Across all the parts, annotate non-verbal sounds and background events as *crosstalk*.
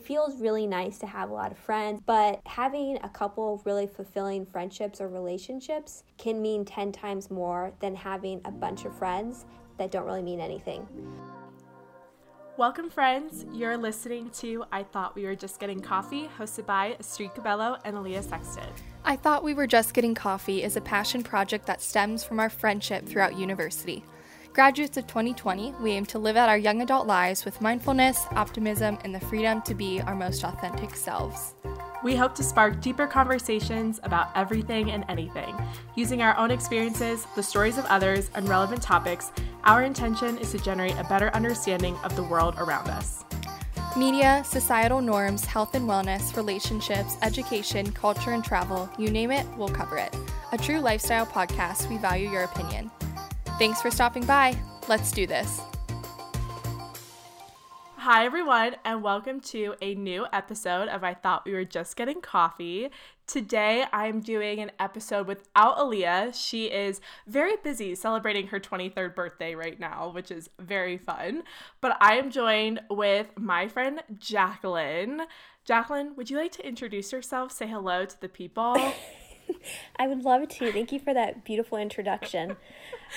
it feels really nice to have a lot of friends, but having a couple really fulfilling friendships or relationships can mean 10 times more than having a bunch of friends that don't really mean anything. Welcome, friends. You're listening to I Thought We Were Just Getting Coffee, hosted by Astrid Cabello and Aaliyah Sexton. I Thought We Were Just Getting Coffee is a passion project that stems from our friendship throughout university. Graduates of 2020, we aim to live out our young adult lives with mindfulness, optimism, and the freedom to be our most authentic selves. We hope to spark deeper conversations about everything and anything. Using our own experiences, the stories of others, and relevant topics, our intention is to generate a better understanding of the world around us. Media, societal norms, health and wellness, relationships, education, culture, and travel you name it, we'll cover it. A true lifestyle podcast, we value your opinion. Thanks for stopping by. Let's do this. Hi, everyone, and welcome to a new episode of I Thought We Were Just Getting Coffee. Today, I'm doing an episode without Aaliyah. She is very busy celebrating her 23rd birthday right now, which is very fun. But I am joined with my friend Jacqueline. Jacqueline, would you like to introduce yourself? Say hello to the people. *laughs* I would love to. Thank you for that beautiful introduction. *laughs*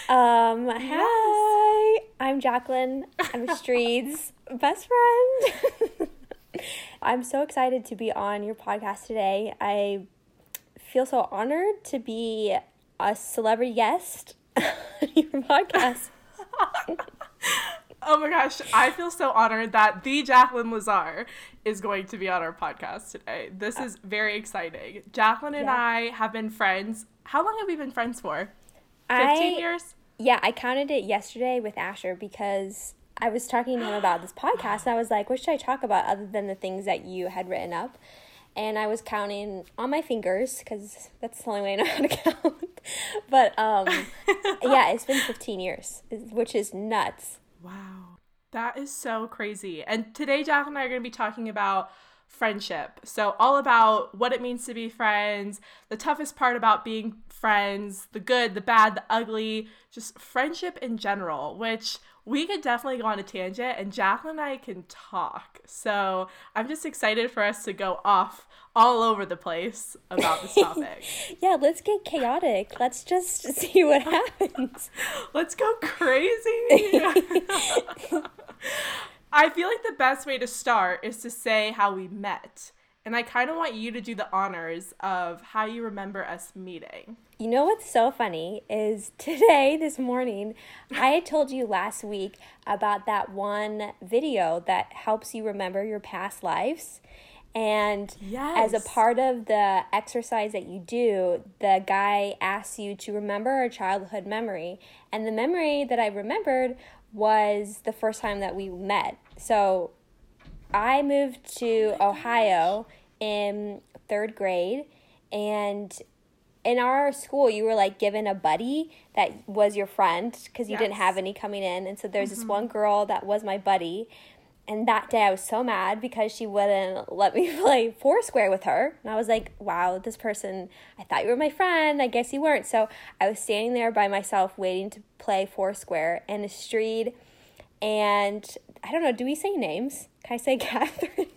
Um, yes. Hi, I'm Jacqueline. I'm Astrid's *laughs* best friend. *laughs* I'm so excited to be on your podcast today. I feel so honored to be a celebrity guest *laughs* on your podcast. oh my gosh, I feel so honored that the Jacqueline Lazar is going to be on our podcast today. This is very exciting. Jacqueline and yeah. I have been friends. How long have we been friends for? 15 I, years? Yeah, I counted it yesterday with Asher because I was talking to him about this podcast and I was like, what should I talk about other than the things that you had written up? And I was counting on my fingers because that's the only way I know how to *laughs* count. but um, *laughs* yeah, it's been 15 years, which is nuts. Wow. That is so crazy. And today, Jack and I are going to be talking about friendship. So, all about what it means to be friends, the toughest part about being friends, the good, the bad, the ugly, just friendship in general, which we could definitely go on a tangent and Jacqueline and I can talk. So, I'm just excited for us to go off all over the place about this *laughs* topic. yeah, let's get chaotic. Let's just *laughs* see what *laughs* happens. let's go crazy. I feel like the best way to start is to say how we met. And I kind of want you to do the honors of how you remember us meeting. You know what's so funny is *laughs* today, this morning, I had told you last week about that one video that helps you remember your past lives. And yes. as a part of the exercise that you do, the guy asks you to remember a childhood memory. And the memory that I remembered was the first time that we met. So I moved to Ohio in third grade, and in our school, you were like given a buddy that was your friend because you yes. didn't have any coming in. And so there's mm-hmm. this one girl that was my buddy. And that day I was so mad because she wouldn't let me *laughs* play Foursquare with her. And I was like, wow, this person, I thought you were my friend. I guess you weren't. So I was standing there by myself waiting to play Foursquare. And Astrid and I don't know, do we say names? Can I say *laughs* Catherine?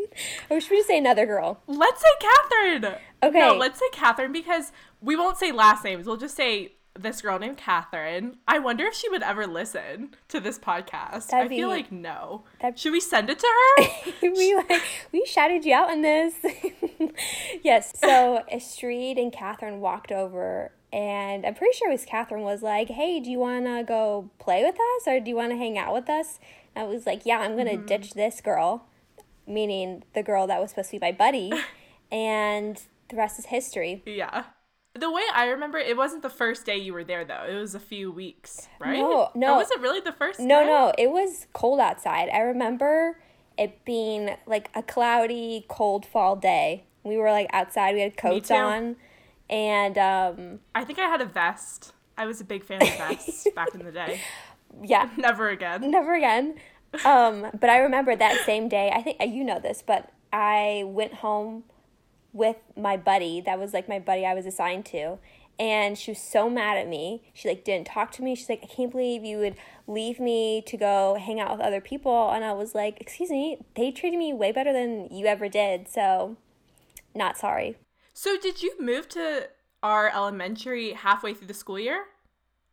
or should we just say another girl? Let's say Catherine. Okay. No, let's say Catherine because we won't say last names. We'll just say this girl named Catherine. I wonder if she would ever listen to this podcast. That'd I be, feel like no. Should we send it to her? *laughs* we like we shouted you out on this. *laughs* yes. So Astrid and Catherine walked over and I'm pretty sure it was Catherine was like, "Hey, do you want to go play with us, or do you want to hang out with us?" I was like, "Yeah, I'm gonna mm-hmm. ditch this girl," meaning the girl that was supposed to be my buddy, *laughs* and the rest is history. Yeah. The way I remember, it wasn't the first day you were there though. It was a few weeks, right? No, no. Or was it really the first? No, day? no. No. It was cold outside. I remember it being like a cloudy, cold fall day. We were like outside. We had coats on and um, I think I had a vest. I was a big fan of vests back in the day. *laughs* Yeah. *laughs* Never again. Never again. Um, but I remember that same day, I think you know this, but I went home with my buddy. That was like my buddy I was assigned to. and she was so mad at me. She like didn't talk to me. She's like, I can't believe you would leave me to go hang out with other people. And I was like, excuse me, they treated me way better than you ever did. So, not sorry. So, did you move to our elementary halfway through the school year?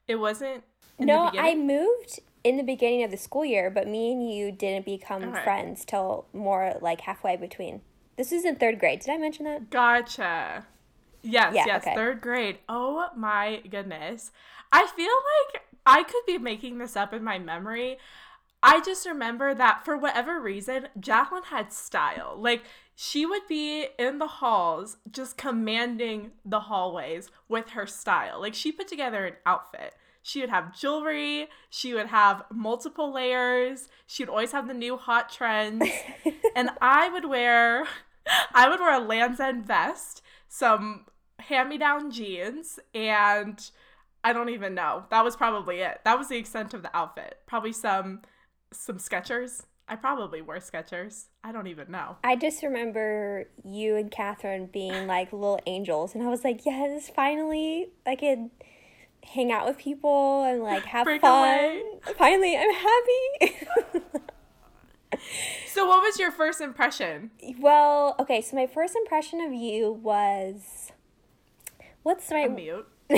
It wasn't. No, I moved in the beginning of the school year, but me and you didn't become friends till more like halfway between. This was in third grade. Did I mention that? Gotcha. Yes, yeah, yes, okay. third grade. Oh my goodness. I feel like I could be making this up in my memory. I just remember that for whatever reason, Jacqueline had style. Like she would be in the halls just commanding the hallways with her style. Like she put together an outfit. She would have jewelry, she would have multiple layers, she would always have the new hot trends. *laughs* and I would wear *laughs* I would wear a Lands' End vest, some hand-me-down jeans, and I don't even know. That was probably it. That was the extent of the outfit. Probably some some Skechers. I probably wore Skechers. I don't even know. I just remember you and Catherine being like little angels, and I was like, yes, finally, I could hang out with people and like have Break fun. Away. Finally, I'm happy. *laughs* so, what was your first impression? Well, okay, so my first impression of you was what's my mute. *laughs*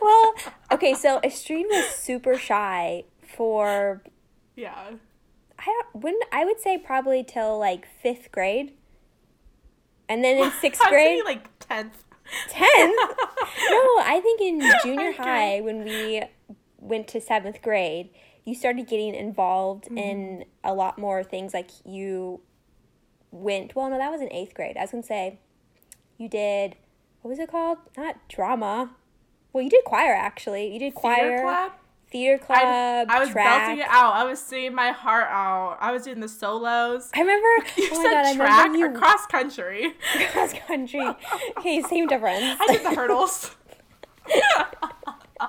well, okay, so Astrid was super shy for yeah. I don't when I would say probably till like fifth grade, and then in *laughs* sixth grade, like tenth. Tenth? *laughs* no, I think in *laughs* junior okay. high when we went to seventh grade, you started getting involved mm-hmm. in a lot more things. Like you went. Well, no, that was in eighth grade. I was gonna say you did. What was it called? Not drama. Well, you did choir actually. You did choir. Theater club? Theater club. I, I was track. belting it out. I was singing my heart out. I was doing the solos. I remember. *laughs* You oh said God, track you, or cross country. Cross country. *laughs* hey, same difference. I did the hurdles. *laughs* I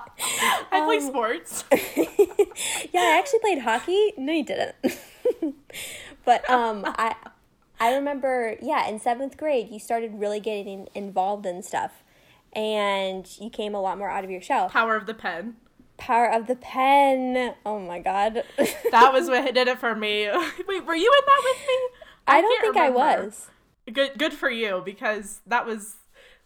um, play sports. yeah, I actually played hockey. No, you didn't. but um, I I remember, yeah, in seventh grade, you started really getting involved in stuff, and you came a lot more out of your shell. Power of the pen. Power of the pen. Oh my god. *laughs* that was what did it for me. *laughs* Wait, were you in that with me? I, I don't think remember. I was. Good good for you because that was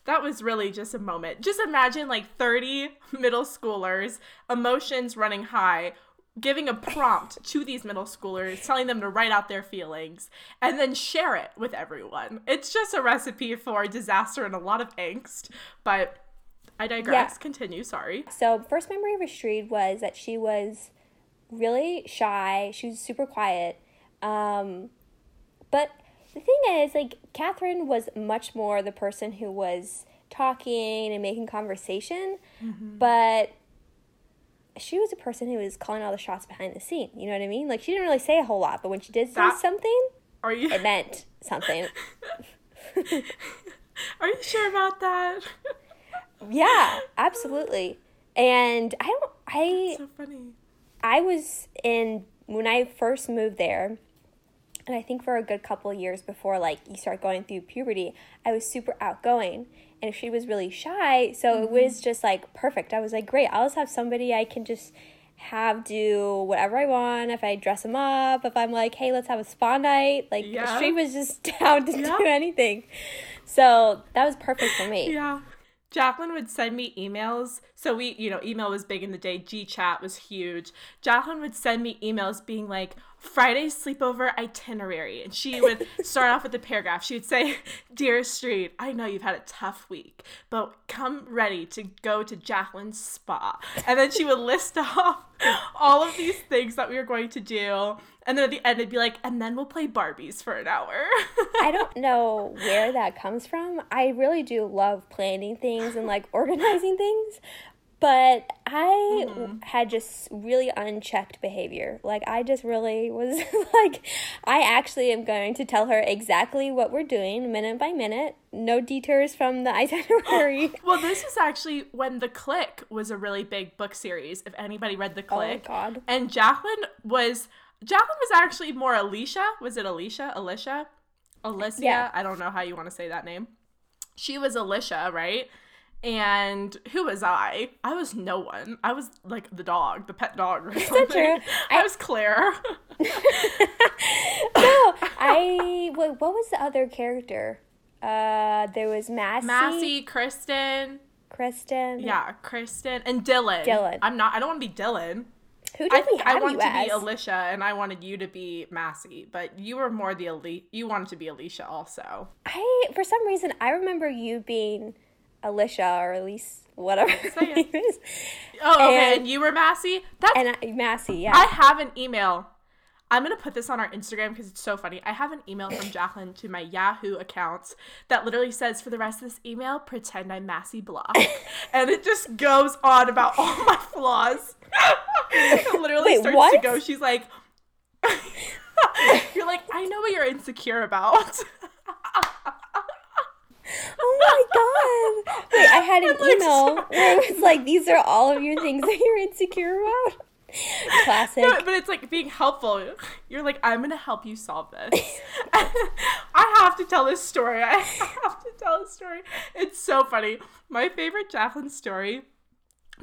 that was really just a moment. Just imagine like 30 *laughs* middle schoolers, emotions running high, giving a prompt to these middle schoolers, telling them to write out their feelings and then share it with everyone. It's just a recipe for disaster and a lot of angst, but I digress. Yeah. Continue. Sorry. So, first memory of Astrid was that she was really shy. She was super quiet. Um, but the thing is, like, Catherine was much more the person who was talking and making conversation. Mm-hmm. But she was a person who was calling all the shots behind the scene. You know what I mean? Like, she didn't really say a whole lot, but when she did say something, are you? It meant something. *laughs* are you sure about that? *laughs* Yeah, absolutely. And I don't I so funny. I was in when I first moved there, and I think for a good couple of years before like you start going through puberty, I was super outgoing. And she was really shy, so mm-hmm. it was just like perfect. I was like, great, I'll just have somebody I can just have do whatever I want. If I dress them up, if I'm like, hey, let's have a spa night, like yeah. she was just *laughs* down to yeah. do anything. So that was perfect for me. Yeah. Jacqueline would send me emails. So we, you know, email was big in the day. G chat was huge. Jacqueline would send me emails being like, Friday sleepover itinerary. And she would *laughs* start off with a paragraph. She would say, Dear Street, I know you've had a tough week, but come ready to go to Jacqueline's spa. And then she would list *laughs* off all of these things that we were going to do. And then at the end, it'd be like, and then we'll play Barbies for an hour. I don't *laughs* know where that comes from. I really do love planning things and like organizing things, but I mm-hmm. had just really unchecked behavior. Like I just really was *laughs* like I actually am going to tell her exactly what we're doing minute by minute. No detours from the *laughs* itinerary. well, this is actually when The Clique was a really big book series. If anybody read The Clique. Oh god. And Jacqueline was Jacqueline was actually more Alicia. Was it Alicia? Alicia? Alicia? Yeah. I don't know how you want to say that name. She was Alicia, right? And who was I? I was no one. I was like the dog, the pet dog or something. true. *laughs* I, was Claire. *laughs* no, I. Wait, what was the other character? Uh, there was Massie, Massie, Kristen. Kristen. Yeah, Kristen and Dylan. Dylan. I'm not. I don't want to be Dylan. Who did I think I wanted to as? be Alicia, and I wanted you to be Massie, but you were more the elite. You wanted to be Alicia also. I for some reason I remember you being Alicia or at least whatever her Say it. name is. Oh, okay. And- And, you were Massie. That's. And I, Massie, yeah. I have an email. I'm gonna put this on our Instagram because it's so funny. I have an email from *coughs* Jacqueline to my Yahoo accounts that literally says, "For the rest of this email, pretend I'm Massie Block," *coughs* and it just goes on about all my flaws. *laughs* it literally Wait, starts to go. She's like, *laughs* "You're like, I know what you're insecure about." *laughs* oh my god! Wait, I had an email where it was like, "These are all of your things that you're insecure about." Classic. No, but it's like being helpful. You're like, I'm gonna help you solve this. *laughs* I have to tell this story. I have to tell this story. It's so funny. My favorite Jacqueline story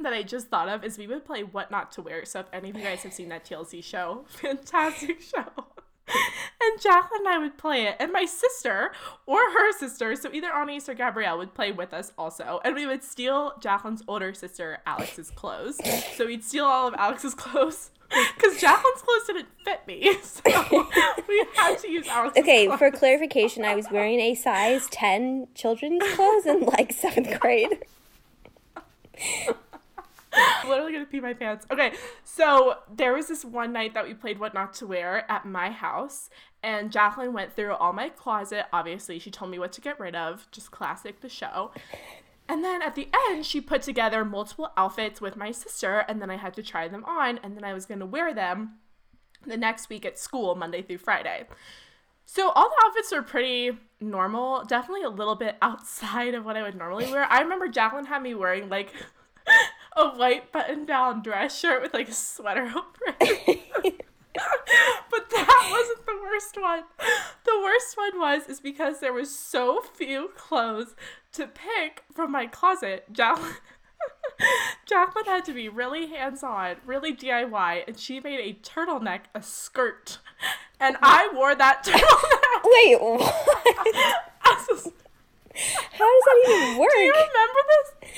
that I just thought of is we would play What Not to Wear. So if any of you guys have seen that TLC show, *laughs* fantastic show. And Jacqueline and I would play it, and my sister or her sister, so either Anais or Gabrielle, would play with us also. And we would steal Jacqueline's older sister, Alex's clothes. So we'd steal all of Alex's *laughs* clothes because Jacqueline's clothes didn't fit me. *laughs* So we had to use Alex's *laughs* Okay, clothes. for clarification, I was wearing a size 10 children's clothes in like seventh grade. I'm literally gonna pee my pants. Okay, so there was this one night that we played What Not to Wear at my house, and Jacqueline went through all my closet. Obviously, she told me what to get rid of, just classic the show. And then at the end, she put together multiple outfits with my sister, and then I had to try them on, and then I was gonna wear them the next week at school, Monday through Friday. So all the outfits were pretty normal, definitely a little bit *laughs* outside of what I would normally wear. I remember Jacqueline had me wearing like *laughs* a white button-down dress shirt with like a sweater over it. *laughs* *laughs* but that wasn't the worst one. The worst one was is because there was so few clothes to pick from my closet. Jacqueline *laughs* Jacqueline had to be really hands-on, really DIY, and she made a turtleneck a skirt. And I wore that turtleneck. *laughs* Wait, what? a How does that even work? Do you remember this?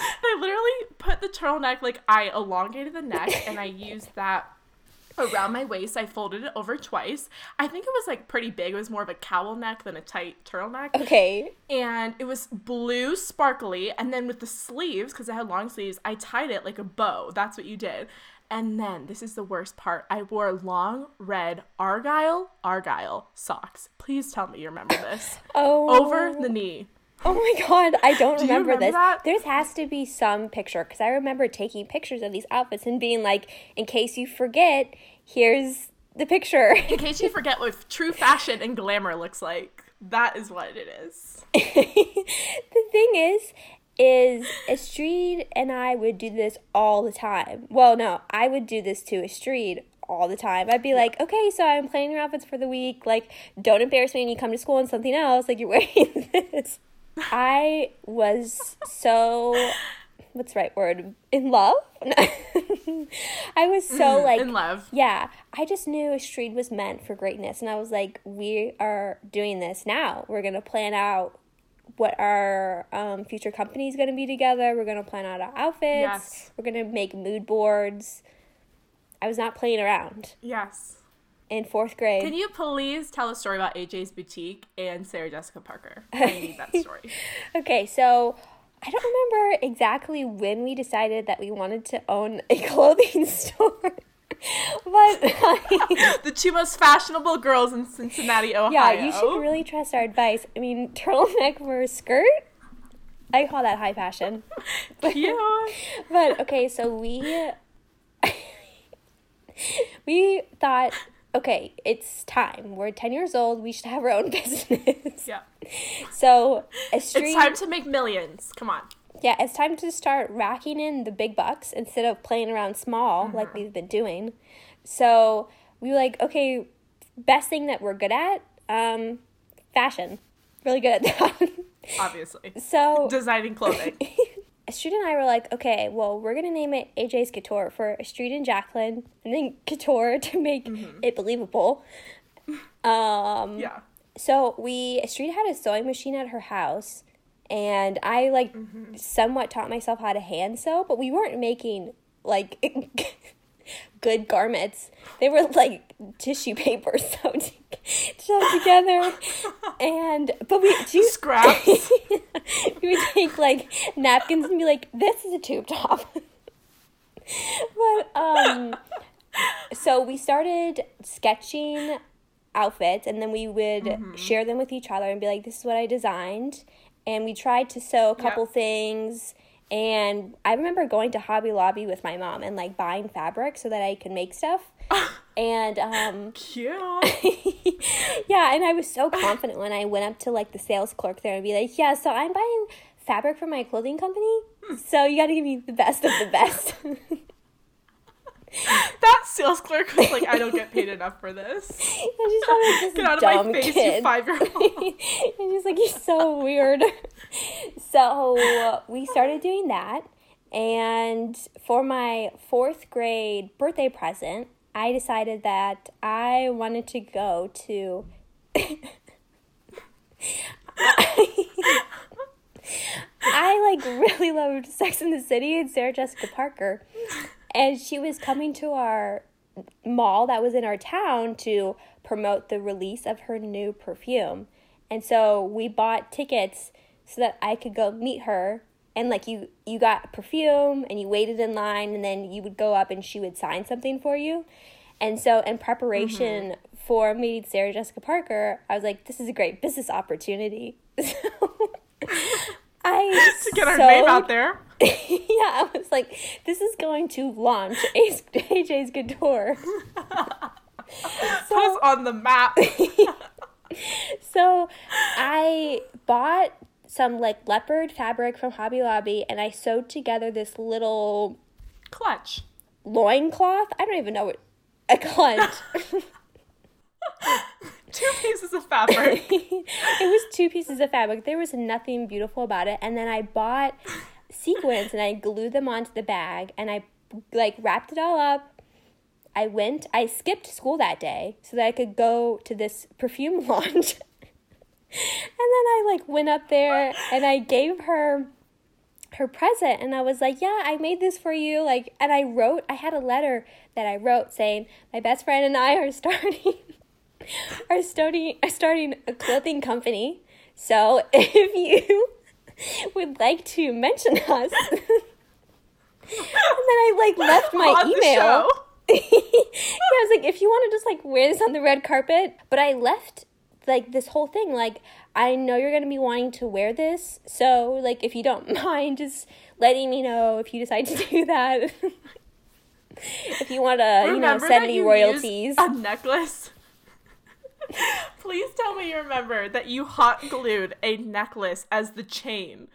I literally put the turtleneck, like, I elongated the neck and I used that around my waist. I folded it over twice. I think it was, like, pretty big. It was more of a cowl neck than a tight turtleneck. Okay. And it was blue, sparkly. And then with the sleeves, because I had long sleeves, I tied it like a bow. That's what you did. And then, this is the worst part. I wore long red Argyle, Argyle socks. Please tell me you remember this. Oh. Over the knee. Oh my god, I don't Do remember, remember this. that? There has to be some picture because I remember taking pictures of these outfits and being like, in case you forget, here's the picture. In case you forget what true fashion and glamour looks like, that is what it is. *laughs* the thing is, is Astrid and I would do this all the time. Well, no, I would do this to Astrid all the time. I'd be like, okay, so I'm planning your outfits for the week. Like, don't embarrass me when you come to school in something else. Like, you're wearing *laughs* this. I was so, what's the right word? In love? *laughs* I was so like, in love. yeah, I just knew Astrid was meant for greatness. And I was like, we are doing this now. We're going to plan out what our um, future company is going to be together. We're going to plan out our outfits. Yes. We're going to make mood boards. I was not playing around Yes. In fourth grade. Can you please tell a story about AJ's Boutique and Sarah Jessica Parker? *laughs* I need that story. Okay, so I don't remember exactly when we decided that we wanted to own a *laughs* clothing store. *laughs* but the two most fashionable girls in Cincinnati, Ohio. yeah, you should really trust our advice. I mean, turtleneck for a skirt? I call that high fashion. Cute. But okay, so we we thought, okay, it's time. We're ten years old. We should have our own *laughs* business. Yeah. So a It's time to make millions. Come on. yeah, it's time to start racking in the big bucks instead of playing around small like we've been doing. So we were like, okay, best thing that we're good at, um, fashion. really good at that. *laughs* Obviously. so Designing clothing. *laughs* Astrid and I were like, okay, well, we're gonna name it AJ's Couture for Astrid and Jacqueline, and then Couture *laughs* to make it believable. Um, yeah. so we Astrid had a sewing machine at her house, and I like somewhat taught myself how to hand sew, but we weren't making like *laughs* good garments. They were like tissue paper *laughs* sewn, to- sewn together, and but we do Scraps. Take like napkins and be like, "This is a tube top." but um, so we started sketching outfits, and then we would share them with each other and be like, "This is what I designed." And we tried to sew a couple Yep. things. And I remember going to Hobby Lobby with my mom and like buying fabric so that I could make stuff. *laughs* and um, Cute. *laughs* yeah, and I was so confident when I went up to like the sales clerk there and be like, "Yeah, so I'm buying fabric for my clothing company, hmm. so you got to give me the best of the best." *laughs* *laughs* That sales clerk was like, I don't get paid enough for this. Just thought like, this *laughs* Get out of my face, kid. you five year old. and just like he's so weird. so we started doing that, and for my fourth grade birthday present, I decided that I wanted to go to. I like really loved Sex in the City and Sarah Jessica Parker. And she was coming to our mall that was in our town to promote the release of her new perfume. And so we bought tickets so that I could go meet her. And like you you got perfume and you waited in line and then you would go up and she would sign something for you. And so in preparation mm-hmm. for meeting Sarah Jessica Parker, I was like, this is a great business opportunity. *laughs* So I to get our name out there. *laughs* yeah, I was like, this is going to launch *laughs* AJ's Couture. Put us on the map. *laughs* So I bought some like leopard fabric from Hobby Lobby and I sewed together this little Clutch. loincloth. I don't even know what a clutch. Two pieces of fabric. *laughs* it was two pieces of fabric. There was nothing beautiful about it. And then I bought sequins and I glued them onto the bag and I like wrapped it all up. I went, I skipped school that day so that I could go to this perfume *laughs* launch. and then I like went up there and I gave her her present and I was like, "Yeah, I made this for you." Like and I wrote, I had a letter that I wrote saying, "My best friend and I are starting *laughs* *laughs* are starting are starting a clothing company. So *laughs* if you *laughs* would like to mention us, and then I like left my On email. yeah, I was like, if you want to just like wear this on the red carpet, but I left like this whole thing like I know you're gonna be wanting to wear this, so like if you don't mind, just letting me know if you decide to do that. if you want to, you know, send me royalties. a necklace. *laughs* Please tell me you remember that you hot glued a necklace as the chain.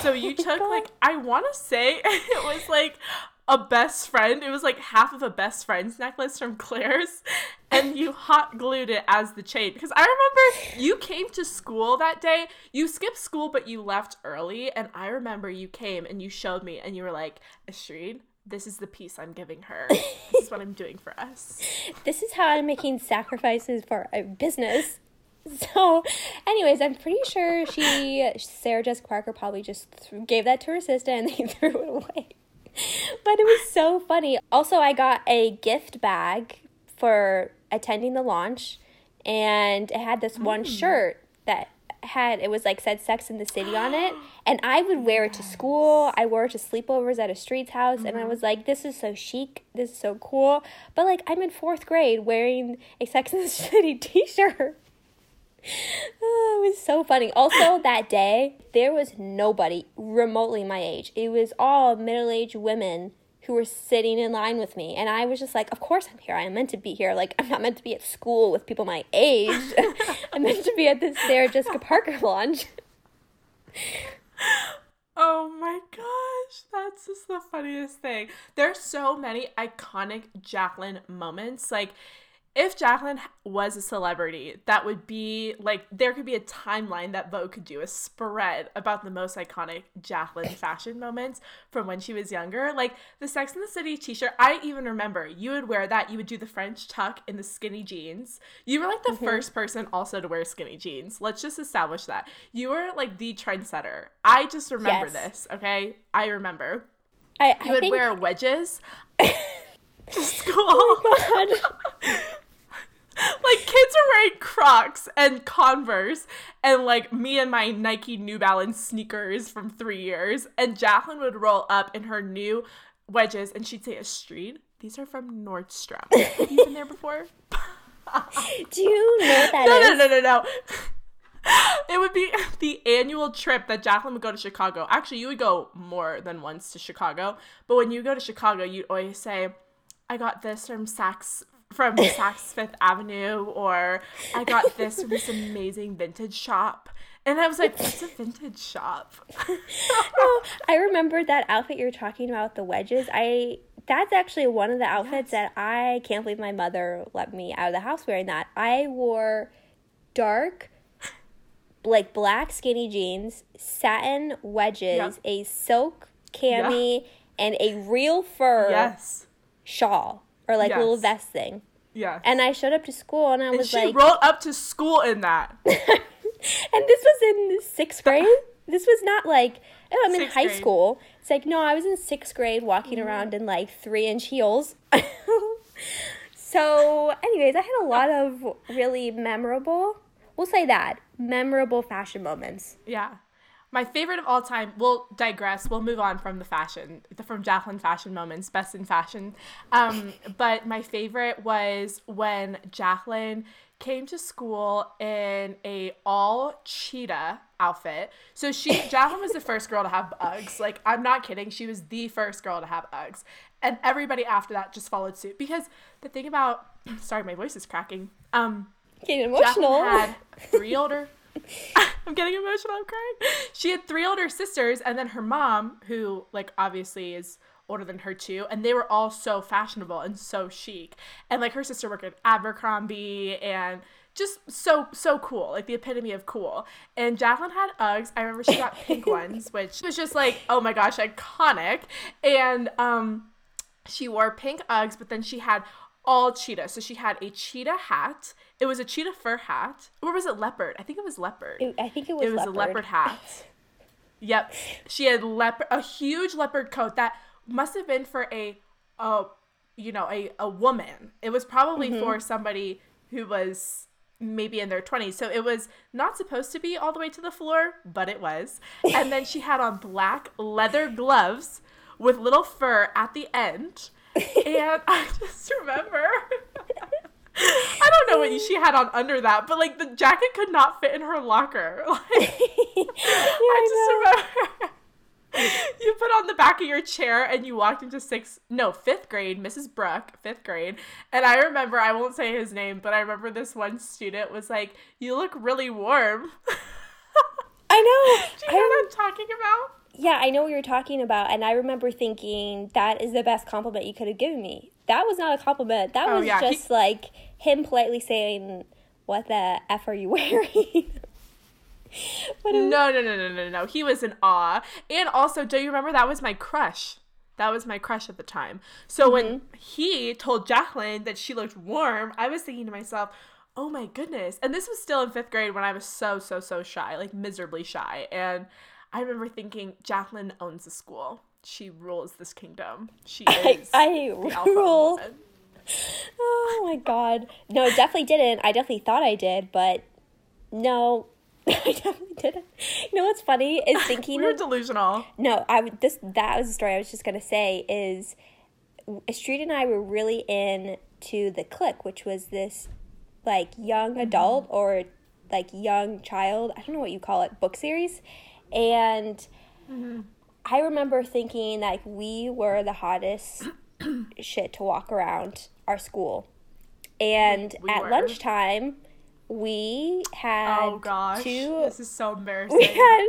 So you *laughs* oh took God. like I want to say *laughs* it was like a best friend. It was like half of a best friend's necklace from Claire's, and you hot glued it as the chain. Because I remember you came to school that day. You skipped school, but you left early, and I remember you came and you showed me, and you were like, Astrid, this is the piece I'm giving her. *laughs* This is what I'm doing for us. this is how I'm making sacrifices for a business. *laughs* So, anyways, I'm pretty sure she, Sarah Jessica Parker, probably just th- gave that to her sister and *laughs* they threw it away. But it was so funny. Also, I got a gift bag for attending the launch, and it had this one mm. shirt that had it was like said Sex in the City on it, *gasps* and I would wear it to school. I wore it to sleepovers at Astrid's house, and I mm-hmm. was like, "This is so chic. This is so cool." But like, I'm in fourth grade wearing a Sex in the *laughs* City T-shirt. *laughs* Oh, it was so funny. Also, *coughs* that day, there was nobody remotely my age. It was all middle aged women who were sitting in line with me. And I was just like, of course I'm here. I am meant to be here. Like, I'm not meant to be at school with people my age. *laughs* I'm meant to be at this Sarah Jessica Parker launch. Oh my gosh, that's just the funniest thing. There's so many iconic Jacqueline moments. Like, if Jacqueline was a celebrity, that would be like there could be a timeline that Vogue could do a spread about the most iconic Jacqueline *laughs* fashion moments from when she was younger. Like the Sex in the City t-shirt, I even remember you would wear that. You would do the French tuck in the skinny jeans. You were like the mm-hmm. first person also to wear skinny jeans. Let's just establish that. You were like the trendsetter. I just remember yes. this, okay? I remember. I, I you would think... wear wedges. *laughs* to school. Oh my god. *laughs* *laughs* like kids are wearing Crocs and Converse and like me and my Nike New Balance sneakers from three years. And Jacqueline would roll up in her new wedges and she'd say, Astrid, these are from Nordstrom. *laughs* Have you been there before? *laughs* Do you know that no, is? no, no, no, no. It would be the annual trip that Jacqueline would go to Chicago. Actually, you would go more than once to Chicago. But when you go to Chicago, you'd always say, I got this from Saks from Saks Fifth Avenue, or I got this from this amazing vintage shop. And I was like, what's a vintage shop? *laughs* oh, I remember that outfit you're talking about, the wedges. I that's actually one of the outfits yes. that I can't believe my mother let me out of the house wearing that. I wore dark like black skinny jeans, satin wedges, yep. a silk cami, and a real fur yes. shawl or like yes. little vest thing. Yeah. And I showed up to school and I and was she like, she rolled up to school in that. *laughs* and this was in sixth grade. this was not like oh, I'm in high grade. school. It's like no, I was in sixth grade, walking mm-hmm. around in like three inch heels. *laughs* so, anyways, I had a lot of really memorable. We'll say that memorable fashion moments. Yeah my favorite of all time we'll digress we'll move on from the fashion from jacqueline fashion moments best in fashion. Um, *laughs* but my favorite was when jacqueline came to school in a all cheetah outfit. So she *laughs* jacqueline was the first girl to have uggs. Like i'm not kidding she was the first girl to have uggs. And everybody after that just followed suit. Because the thing about *clears throat* sorry my voice is cracking. Um getting emotional. Jacqueline had three older *laughs* I'm getting emotional. I'm crying. She had three older sisters, and then her mom, who like obviously is older than her too, and they were all so fashionable and so chic. And like her sister worked at Abercrombie and just so so cool, like the epitome of cool. And Jacqueline had Uggs. I remember she got pink *laughs* ones, which was just like, oh my gosh, iconic. And um, she wore pink Uggs, but then she had all cheetah. So she had a cheetah hat. It was a cheetah fur hat. Or was it leopard? I think it was leopard. I think it was It was leopard. a leopard hat. *laughs* yep. She had leopard a huge leopard coat that must have been for a a you know, a, a woman. It was probably mm-hmm. for somebody who was maybe in their 20s. So it was not supposed to be all the way to the floor, but it was. And then she had on black leather gloves with little fur at the end and I just remember. I don't know what she had on under that, but like the jacket could not fit in her locker. *laughs* Like, *laughs* yeah, I just I remember you put on the back of your chair and you walked into sixth, no, fifth grade, Mrs. Brooke, fifth grade. And I remember, I won't say his name, but I remember this one student was like, You look really warm. *laughs* I know. Do you know I, what I'm talking about? Yeah, I know what you're talking about. And I remember thinking, that is the best compliment you could have given me. That was not a compliment. That oh, was yeah. just he- like him politely saying, What the F are you *laughs* wearing? no, no, no, no, no, no. He was in awe. And also, do you remember that was my crush? That was my crush at the time. So mm-hmm. when he told Jacqueline that she looked warm, I was thinking to myself, oh my goodness. And this was still in fifth grade when I was so, so, so shy, like miserably shy. And I remember thinking Jacqueline owns the school. She rules this kingdom. She *laughs* is I, I rule. Oh my god. No, I definitely didn't. I definitely thought I did, but no, *laughs* I definitely didn't. You know what's funny is *laughs* thinking we delusional. No, I this that was the story I was just gonna say is Street and I were really into the clique, which was this like young mm-hmm. adult or like young child, I don't know what you call it, book series. And mm-hmm. I remember thinking like we were the hottest *clears throat* shit to walk around our school. And we at were. lunchtime, we had oh gosh, two. This is so *laughs* embarrassing. We had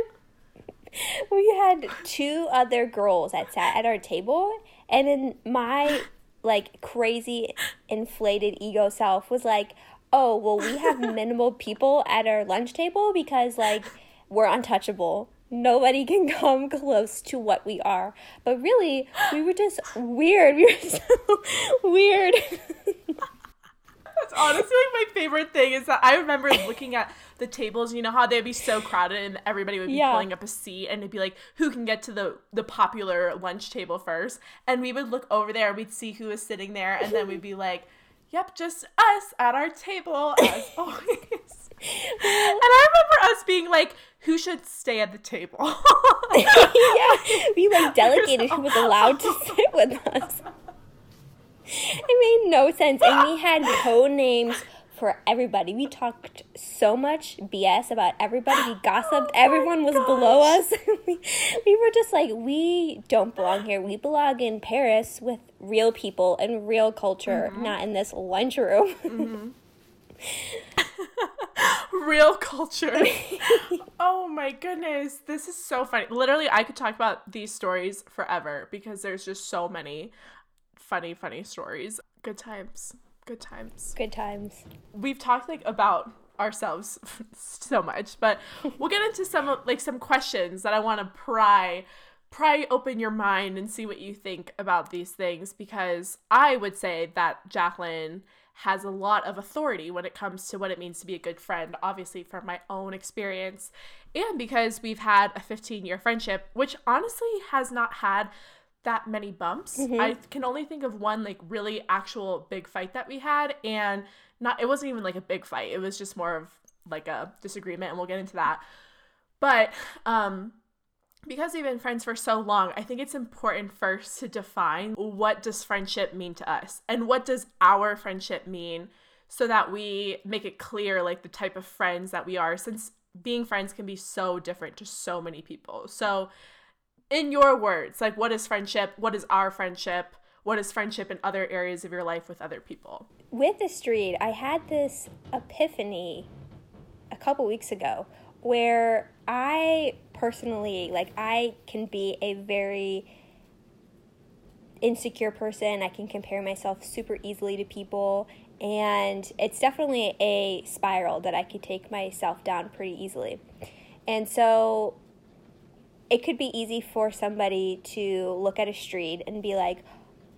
we had two other girls that sat at our table, and then my like crazy inflated ego self was like, "Oh, well we have *laughs* minimal people at our lunch table because like we're untouchable." Nobody can *laughs* come close to what we are. But really, we were just weird. We were so *laughs* weird. That's honestly like my favorite thing is that I remember looking at the tables, you know how they'd be so crowded and everybody would be Yeah. pulling up a seat and it'd be like who can get to the the popular lunch table first and we would look over there we'd see who was sitting there and then we'd be like yep just us at our table as *laughs* always *laughs* I remember us being like who should stay at the table *laughs* yeah, we like delegated who was allowed to *laughs* sit with us. It made no sense, and we had code names for everybody. We talked so much BS about everybody. We gossiped. Oh Everyone was below us. we, we were just like, we don't belong here. We belong in Paris with real people and real culture, mm-hmm. not in this lunchroom. Mm-hmm. *laughs* real culture. *laughs* oh my goodness. This is so funny. Literally, I could talk about these stories forever because there's just so many funny, funny stories. Good times. Good times. Good times. We've talked like about ourselves *laughs* so much, but we'll get into some like some questions that I want to pry pry open your mind and see what you think about these things because I would say that Jacqueline has a lot of authority when it comes to what it means to be a good friend, obviously from my own experience, and because we've had a 15 year friendship, which honestly has not had that many bumps. I can only think of one like really actual big fight that we had, and not it wasn't even like a big fight. It was just more of like a disagreement, and we'll get into that. But um because we've been friends for so long, I think it's important first to define what does friendship mean to us and what does our friendship mean so that we make it clear like the type of friends that we are since being friends can be so different to so many people. So in your words, like what is friendship? What is our friendship? What is friendship in other areas of your life with other people? with the street, I had this epiphany a couple weeks ago where I personally, like, I can be a very insecure person. I can compare myself super easily to people. And it's definitely a spiral that I could take myself down pretty easily. And so it could be easy for somebody to look at Astrid and be like,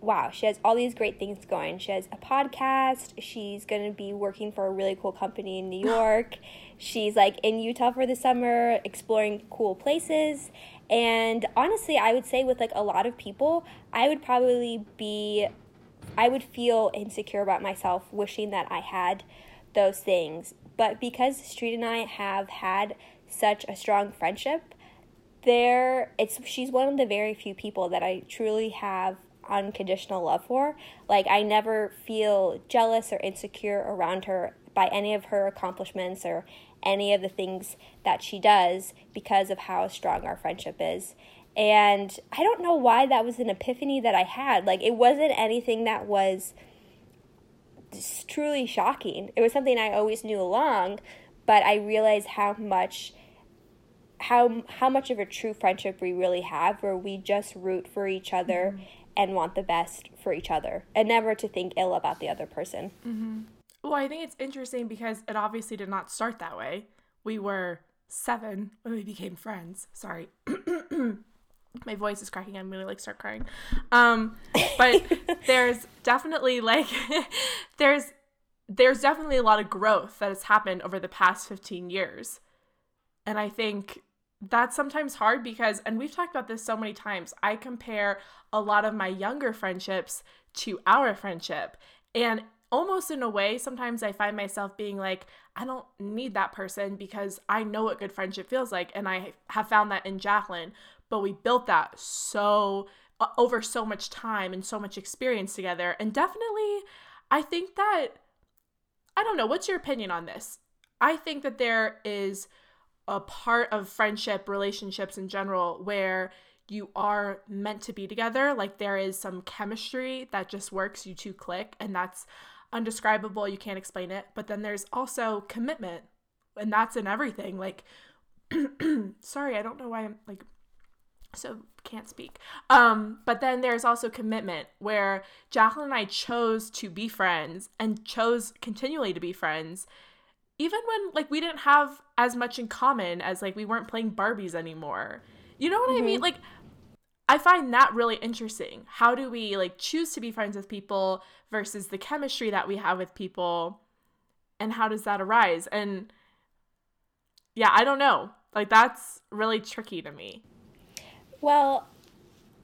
wow, she has all these great things going. She has a podcast. She's going to be working for a really cool company in New *laughs* York. She's like in Utah for the summer, exploring cool places. And honestly, I would say with like a lot of people, I would probably be, I would feel insecure about myself, wishing that I had those things. But because Street and I have had such a strong friendship, there it's she's one of the very few people that I truly have unconditional love for. Like I never feel jealous or insecure around her by any of her accomplishments or any of the things that she does because of how strong our friendship is. And I don't know why that was an epiphany that I had. Like it wasn't anything that was truly shocking. It was something I always knew along, but I realized how much how how much of a true friendship we really have where we just root for each other mm-hmm. And want the best for each other and never to think ill about the other person. Well, I think it's interesting because it obviously did not start that way. We were seven when we became friends. Sorry. *clears throat* My voice is cracking. I'm gonna like start crying. Um, but *laughs* there's definitely like *laughs* there's there's definitely a lot of growth that has happened over the past 15 years. And I think that's sometimes hard because, and we've talked about this so many times, I compare a lot of my younger friendships to our friendship. And almost in a way, sometimes I find myself being like, I don't need that person because I know what good friendship feels like. And I have found that in Jacqueline. But we built that so uh, over so much time and so much experience together. And definitely, I think that, I don't know, what's your opinion on this? I think that there is a part of friendship, relationships in general, where you are meant to be together. Like there is some chemistry that just works, you two click, and that's undescribable. You can't explain it. But then there's also commitment, and that's in everything. Like, *clears throat* sorry, I don't know why I'm like, so can't speak. Um, but then there's also commitment where Jacqueline and I chose to be friends and chose continually to be friends, even when like we didn't have as much in common as like we weren't playing Barbies anymore. You know what mm-hmm. I mean? Mm-hmm. Like I find that really interesting. How do we like choose to be friends with people versus the chemistry that we have with people and how does that arise? And yeah, I don't know. Like that's really tricky to me. Well,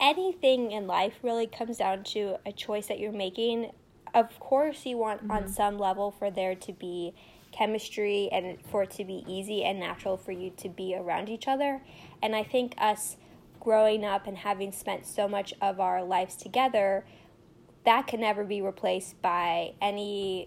anything in life really comes down to a choice that you're making. Of course, you want mm-hmm. on some level for there to be chemistry and for it to be easy and natural for you to be around each other. And I think us growing up and having spent so much of our lives together, that can never be replaced by any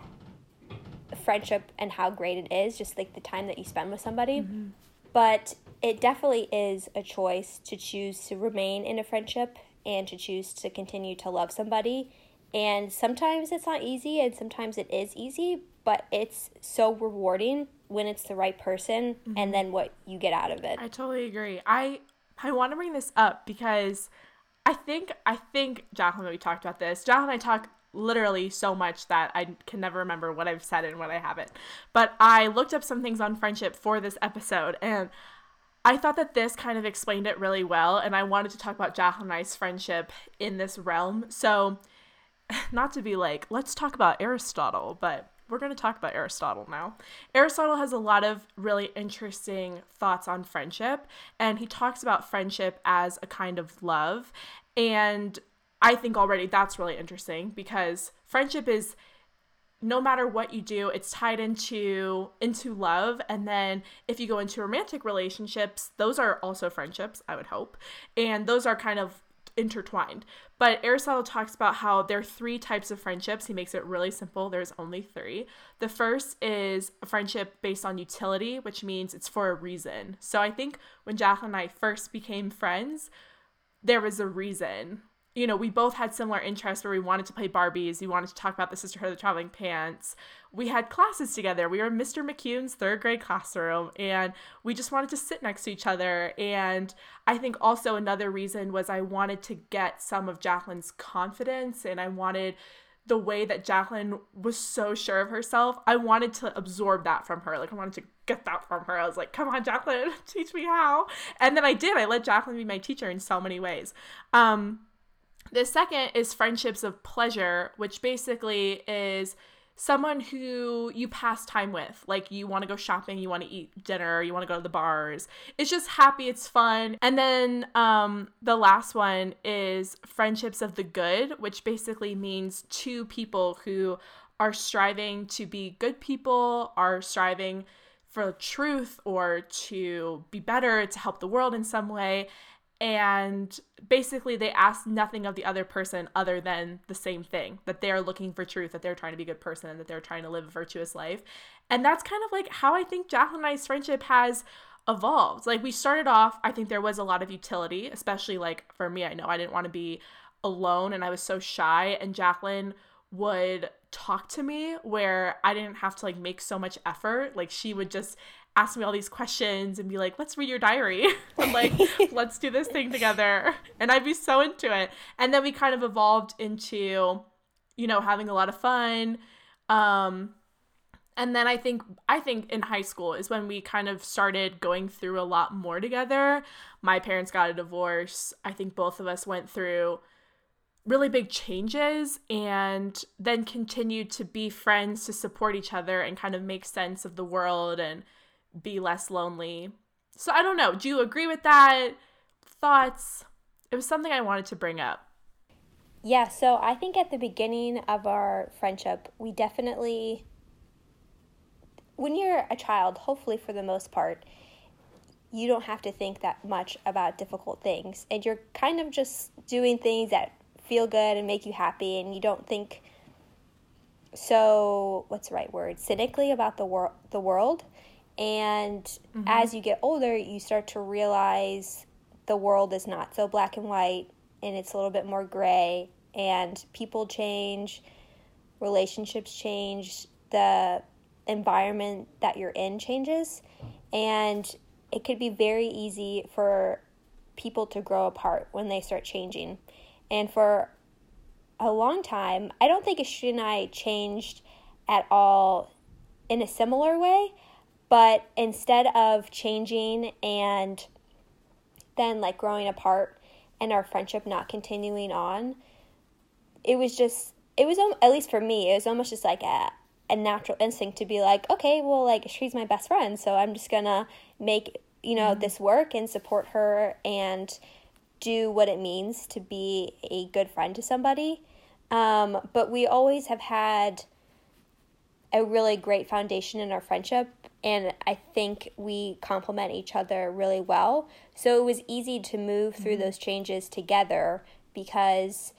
friendship and how great it is, just like the time that you spend with somebody. Mm-hmm. But it definitely is a choice to choose to remain in a friendship and to choose to continue to love somebody. And sometimes it's not easy, and sometimes it is easy, but it's so rewarding when it's the right person mm-hmm. and then what you get out of it. I totally agree. I I want to bring this up because I think I think Jacqueline we talked about this. Jacqueline and I talk literally so much that I can never remember what I've said and what I haven't. But I looked up some things on friendship for this episode and I thought that this kind of explained it really well, and I wanted to talk about Jacqueline and I's friendship in this realm. So, *laughs* not to be like, let's talk about Aristotle, but we're going to talk about Aristotle now. Aristotle has a lot of really interesting thoughts on friendship, and he talks about friendship as a kind of love. And I think already that's really interesting because friendship is no matter what you do it's tied into into love and then if you go into romantic relationships those are also friendships i would hope and those are kind of intertwined. But aristotle talks about how there are three types of friendships. He makes it really simple. There's only three. The first is a friendship based on utility which means it's for a reason. So i think when jacqueline and i first became friends there was a reason you know, we both had similar interests where we wanted to play Barbies. We wanted to talk about the Sisterhood of the Traveling Pants. We had classes together. We were in Mr. McCune's third grade classroom and we just wanted to sit next to each other. And I think also another reason was I wanted to get some of Jacqueline's confidence and I wanted the way that Jacqueline was so sure of herself. I wanted to absorb that from her. Like I wanted to get that from her. I was like, come on, Jacqueline, *laughs* teach me how. And then I did. I let Jacqueline be my teacher in so many ways. Um, the second is friendships of pleasure, which basically is someone who you pass time with. Like you want to go shopping, you want to eat dinner, you want to go to the bars. It's just happy, it's fun. And then um, the last one is friendships of the good, which basically means two people who are striving to be good people, are striving for truth or to be better, to help the world in some way and basically they ask nothing of the other person other than the same thing that they're looking for truth that they're trying to be a good person and that they're trying to live a virtuous life and that's kind of like how i think jacqueline and i's friendship has evolved like we started off i think there was a lot of utility especially like for me i know i didn't want to be alone and i was so shy and jacqueline would talk to me where I didn't have to like make so much effort. Like she would just ask me all these questions and be like, let's read your diary. *laughs* and like, *laughs* let's do this thing together. And I'd be so into it. And then we kind of evolved into, you know, having a lot of fun. Um, and then I think I think in high school is when we kind of started going through a lot more together. My parents got a divorce. I think both of us went through really big changes and then continued to be friends to support each other and kind of make sense of the world and be less lonely. So I don't know. Do you agree with that? Thoughts? It was something I wanted to bring up. Yeah, so I think at the beginning of our friendship, we definitely, when you're a child, hopefully for the most part, you don't have to think that much about difficult things. And you're kind of just doing things that feel good and make you happy, and you don't think so, what's the right word, cynically about the, wor- the world. And mm-hmm. as you get older, you start to realize the world is not so black and white and it's a little bit more gray. And people change, relationships change, the environment that you're in changes. And it could be very easy for people to grow apart when they start changing. And for a long time, I don't think Astrid and I changed at all in a similar way, but instead of changing and then like growing apart and our friendship not continuing on, it was just, it was, at least for me, it was almost just like a, a natural instinct to be like, okay, well, like she's my best friend, so I'm just gonna make, you know, mm-hmm. this work and support her and do what it means to be a good friend to somebody. Um, but we always have had a really great foundation in our friendship, and I think we complement each other really well. So it was easy to move through mm-hmm. those changes together because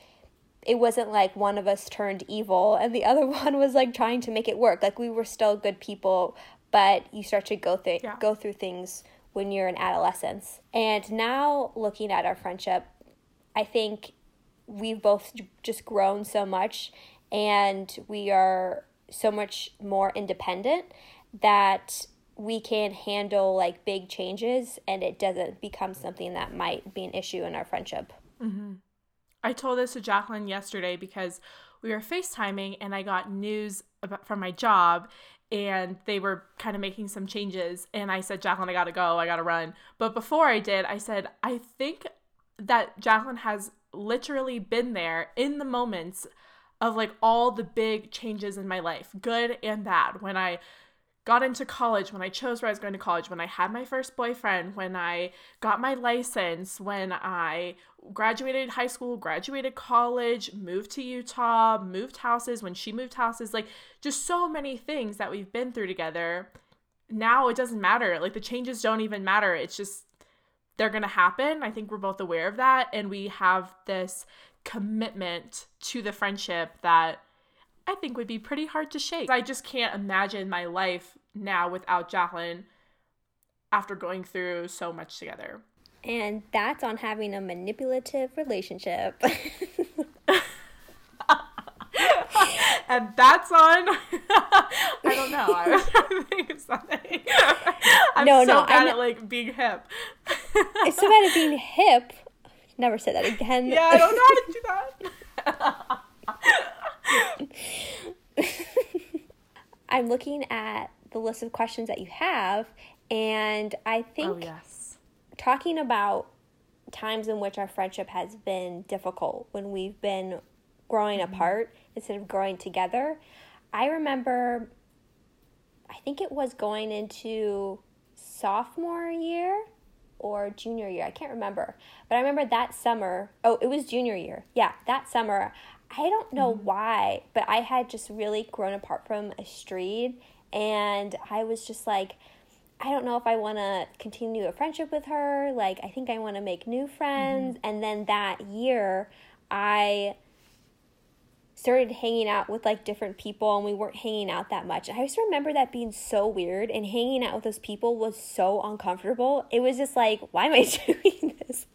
it wasn't like one of us turned evil *laughs* and the other *laughs* one was like trying to make it work. Like we were still good people, but you start to go through yeah. go through things when you're in adolescence. And now looking at our friendship, I think we've both just grown so much and we are so much more independent that we can handle like big changes and it doesn't become something that might be an issue in our friendship. Mm-hmm. I told this to Jacqueline yesterday because we were FaceTiming and I got news about, from my job and they were kind of making some changes. And I said, Jacqueline, I gotta go, I gotta run. But before I did, I said, I think that Jacqueline has literally been there in the moments of like all the big changes in my life, good and bad. When I got into college, when I chose where I was going to college, when I had my first boyfriend, when I got my license, when I graduated high school, graduated college, moved to Utah, moved houses, when she moved houses, like just so many things that we've been through together. Now it doesn't matter. Like the changes don't even matter. It's just they're going to happen. I think we're both aware of that. And we have this commitment to the friendship that I think would be pretty hard to shake. I just can't imagine my life now without Jacqueline after going through so much together. And that's on having a manipulative relationship. *laughs* and that's on. *laughs* I don't know. I was trying to think of something. I'm no, so no, bad at like being hip. *laughs* I'm so bad at being hip. Never say that again. Yeah, I don't know how to do that. I'm looking at the list of questions that you have, and I think oh, yes. talking about times in which our friendship has been difficult when we've been growing mm-hmm. apart instead of growing together. I remember, I think it was going into sophomore year or junior year. I can't remember. But I remember that summer. Oh, it was junior year. Yeah, that summer. I don't know mm-hmm. why, but I had just really grown apart from Astrid. And I was just like, I don't know if I want to continue a friendship with her. Like, I think I want to make new friends. Mm-hmm. And then that year, I started hanging out with like different people and we weren't hanging out that much. I just remember that being so weird and hanging out with those people was so uncomfortable. It was just like, why am I *laughs* doing this?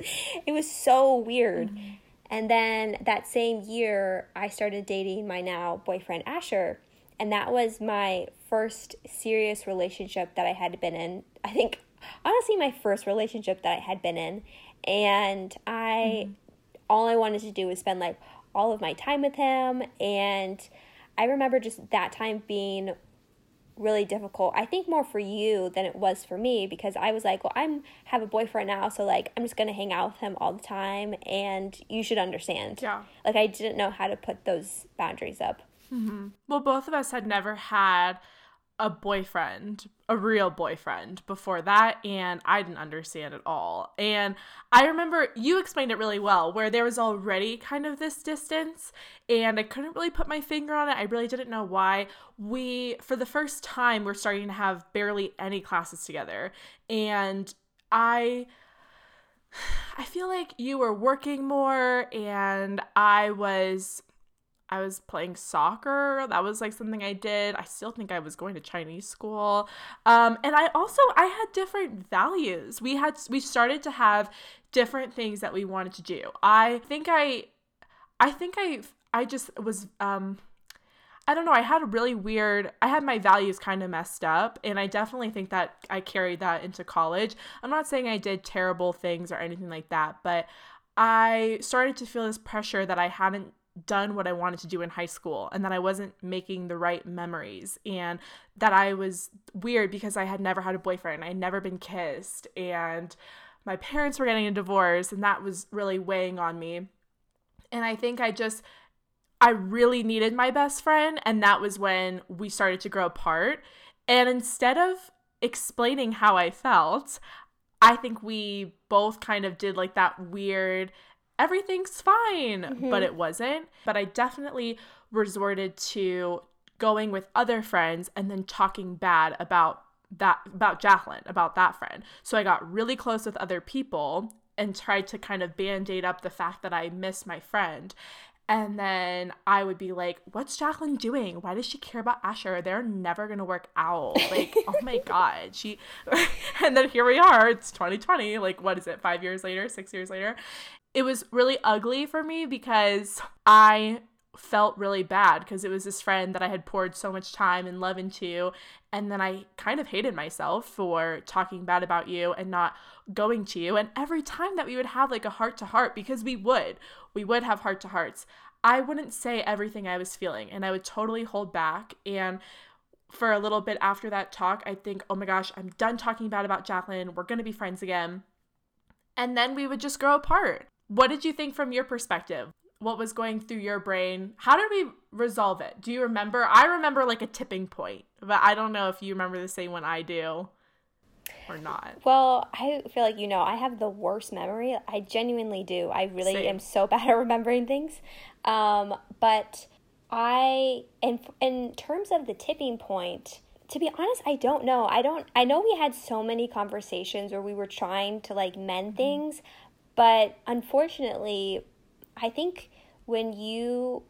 It was so weird. Mm-hmm. And then that same year, I started dating my now boyfriend Asher. And that was my first serious relationship that I had been in. I think, honestly, my first relationship that I had been in. And I, mm-hmm. all I wanted to do was spend like all of my time with him. And I remember just that time being really difficult. I think more for you than it was for me because I was like, well, I'm have a boyfriend now, so like I'm just gonna hang out with him all the time, and you should understand. Yeah. Like I didn't know how to put those boundaries up. Mm-hmm. Well, both of us had never had a boyfriend, a real boyfriend before that, and I didn't understand at all. And I remember you explained it really well, where there was already kind of this distance, and I couldn't really put my finger on it. I really didn't know why. We, for the first time, we're starting to have barely any classes together, and I. *sighs* I feel like you were working more and I was I was playing soccer. That was like something I did. I still think I was going to Chinese school. Um, and I also I had different values. We had we started to have different things that we wanted to do. I think I I think I I just was um I don't know, I had a really weird, I had my values kind of messed up. And I definitely think that I carried that into college. I'm not saying I did terrible things or anything like that, but I started to feel this pressure that I hadn't done what I wanted to do in high school and that I wasn't making the right memories and that I was weird because I had never had a boyfriend. I had never been kissed and my parents were getting a divorce and that was really weighing on me. And I think I just I really needed my best friend and that was when we started to grow apart. And instead of explaining how I felt, I think we both kind of did like that weird everything's fine, mm-hmm. but it wasn't. But I definitely resorted to going with other friends and then talking bad about that about Jacqueline, about that friend. So I got really close with other people and tried to kind of band-aid up the fact that I miss my friend. And then I would be like, what's Jacqueline doing? Why does she care about Asher? They're never going to work out. Like, oh my *laughs* God. She, *laughs* and then here we are. It's 2020. Like, what is it? Five years later, six years later. It was really ugly for me because I felt really bad because it was this friend that I had poured so much time and love into. And then I kind of hated myself for talking bad about you and not going to you. And every time that we would have like a heart to heart, because we would, we would have heart to hearts, I wouldn't say everything I was feeling and I would totally hold back. And for a little bit after that talk, I think, oh my gosh, I'm done talking bad about Jacqueline. We're going to be friends again. And then we would just grow apart. What did you think from your perspective? What was going through your brain. How did we resolve it? Do you remember? I remember like a tipping point, but I don't know if you remember the same one I do or not. Well, I feel like you know, I have the worst memory. I genuinely do. I really same. am so *laughs* bad at remembering things. Um, but I in in terms of the tipping point, to be honest, I don't know. I don't I know we had so many conversations where we were trying to like mend mm-hmm. things, but unfortunately, I think when you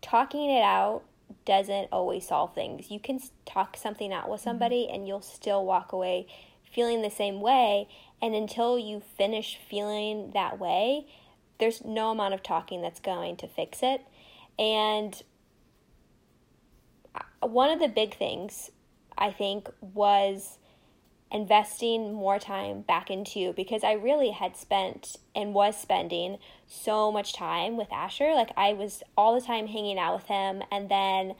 talking it out doesn't always solve things. You can talk something out with mm-hmm. somebody and you'll still walk away feeling the same way. And until you finish feeling that way, there's no amount of talking that's going to fix it. And uh, one of the big things I think was investing more time back into because I really had spent and was spending so much time with Asher. Like I was all the time hanging out with him and then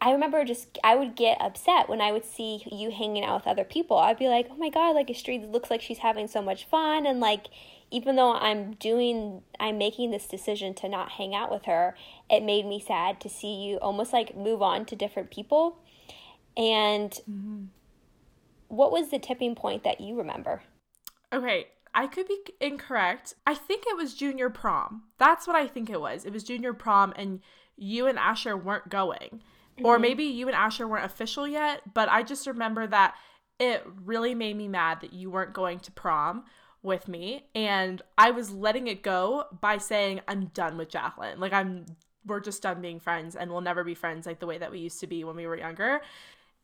I remember just I would get upset when I would see you hanging out with other people. I'd be like, "Oh my god, like Astrid looks like she's having so much fun." And like even though I'm doing I'm making this decision to not hang out with her, it made me sad to see you almost like move on to different people. And mm-hmm what was the tipping point that you remember? Okay, I could be incorrect. I think it was junior prom. That's what I think it was. It was junior prom, and you and Asher weren't going. Mm-hmm. Or maybe you and Asher weren't official yet, but I just remember that it really made me mad that you weren't going to prom with me. And I was letting it go by saying, I'm done with Jacqueline. Like, I'm, we're just done being friends and we'll never be friends like the way that we used to be when we were younger.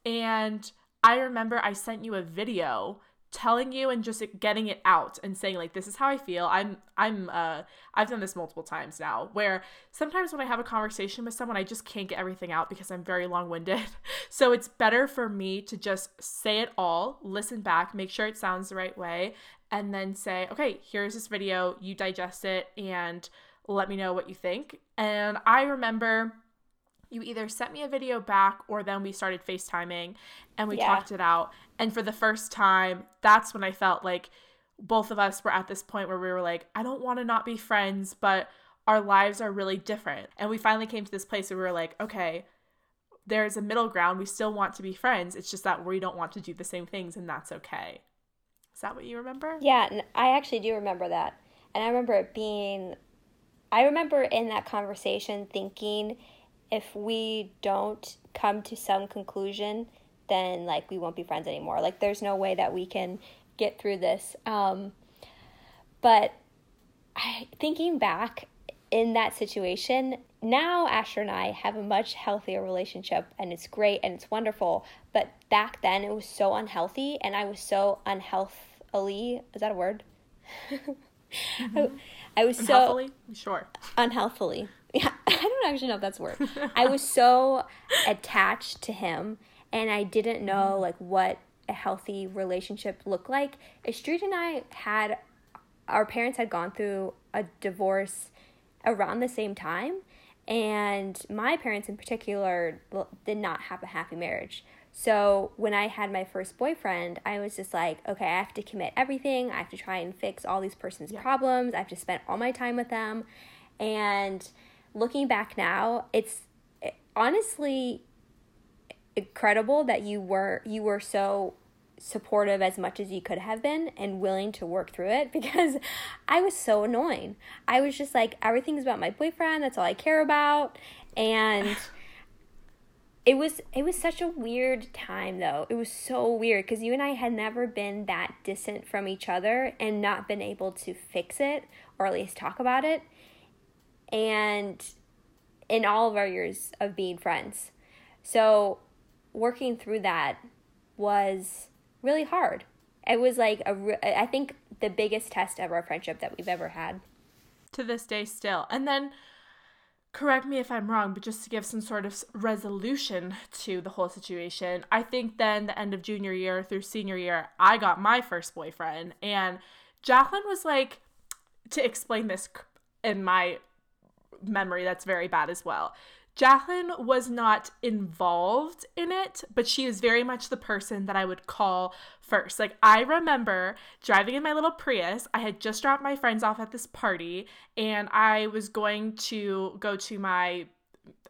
And I remember I sent you a video telling you and just getting it out and saying like this is how I feel. I'm I'm uh I've done this multiple times now where sometimes when I have a conversation with someone I just can't get everything out because I'm very long-winded. *laughs* So it's better for me to just say it all, listen back, make sure it sounds the right way and then say, "Okay, here's this video, you digest it and let me know what you think." And I remember you either sent me a video back or then we started FaceTiming and we yeah. talked it out. And for the first time, that's when I felt like both of us were at this point where we were like, I don't want to not be friends, but our lives are really different. And we finally came to this place where we were like, okay, there's a middle ground. We still want to be friends. It's just that we don't want to do the same things, and that's okay. Is that what you remember? Yeah, and I actually do remember that. And I remember it being, I remember in that conversation thinking, if we don't come to some conclusion, then like we won't be friends anymore. Like there's no way that we can get through this. Um, but I, thinking back in that situation, now Asher and I have a much healthier relationship and it's great and it's wonderful. But back then it was so unhealthy and I was so unhealthily, is that a word? *laughs* mm-hmm. I, I was unhealthily? so sure unhealthily *laughs* I don't actually know if that's a word. I was so *laughs* attached to him and I didn't know mm-hmm. like what a healthy relationship looked like. Astrid and I had our parents had gone through a divorce around the same time and my parents in particular did not have a happy marriage. So when I had my first boyfriend, I was just like, okay, I have to commit everything. I have to try and fix all these person's yeah. problems. I have to spend all my time with them. And looking back now, it's honestly incredible that you were you were so supportive as much as you could have been and willing to work through it *laughs* because I was so annoying. I was just like everything's about my boyfriend, that's all I care about and *sighs* it was it was such a weird time though. It was so weird cuz you and I had never been that distant from each other and not been able to fix it or at least talk about it. And in all of our years of being friends. So working through that was really hard. It was like a I think the biggest test of our friendship that we've ever had. To this day still. And then correct me if I'm wrong, but just to give some sort of resolution to the whole situation, I think then the end of junior year through senior year, I got my first boyfriend. And Jacqueline was like, to explain this in my memory, that's very bad as well. Jacqueline was not involved in it, but she was very much the person that I would call first. Like, I remember driving in my little Prius. I had just dropped my friends off at this party, and I was going to go to my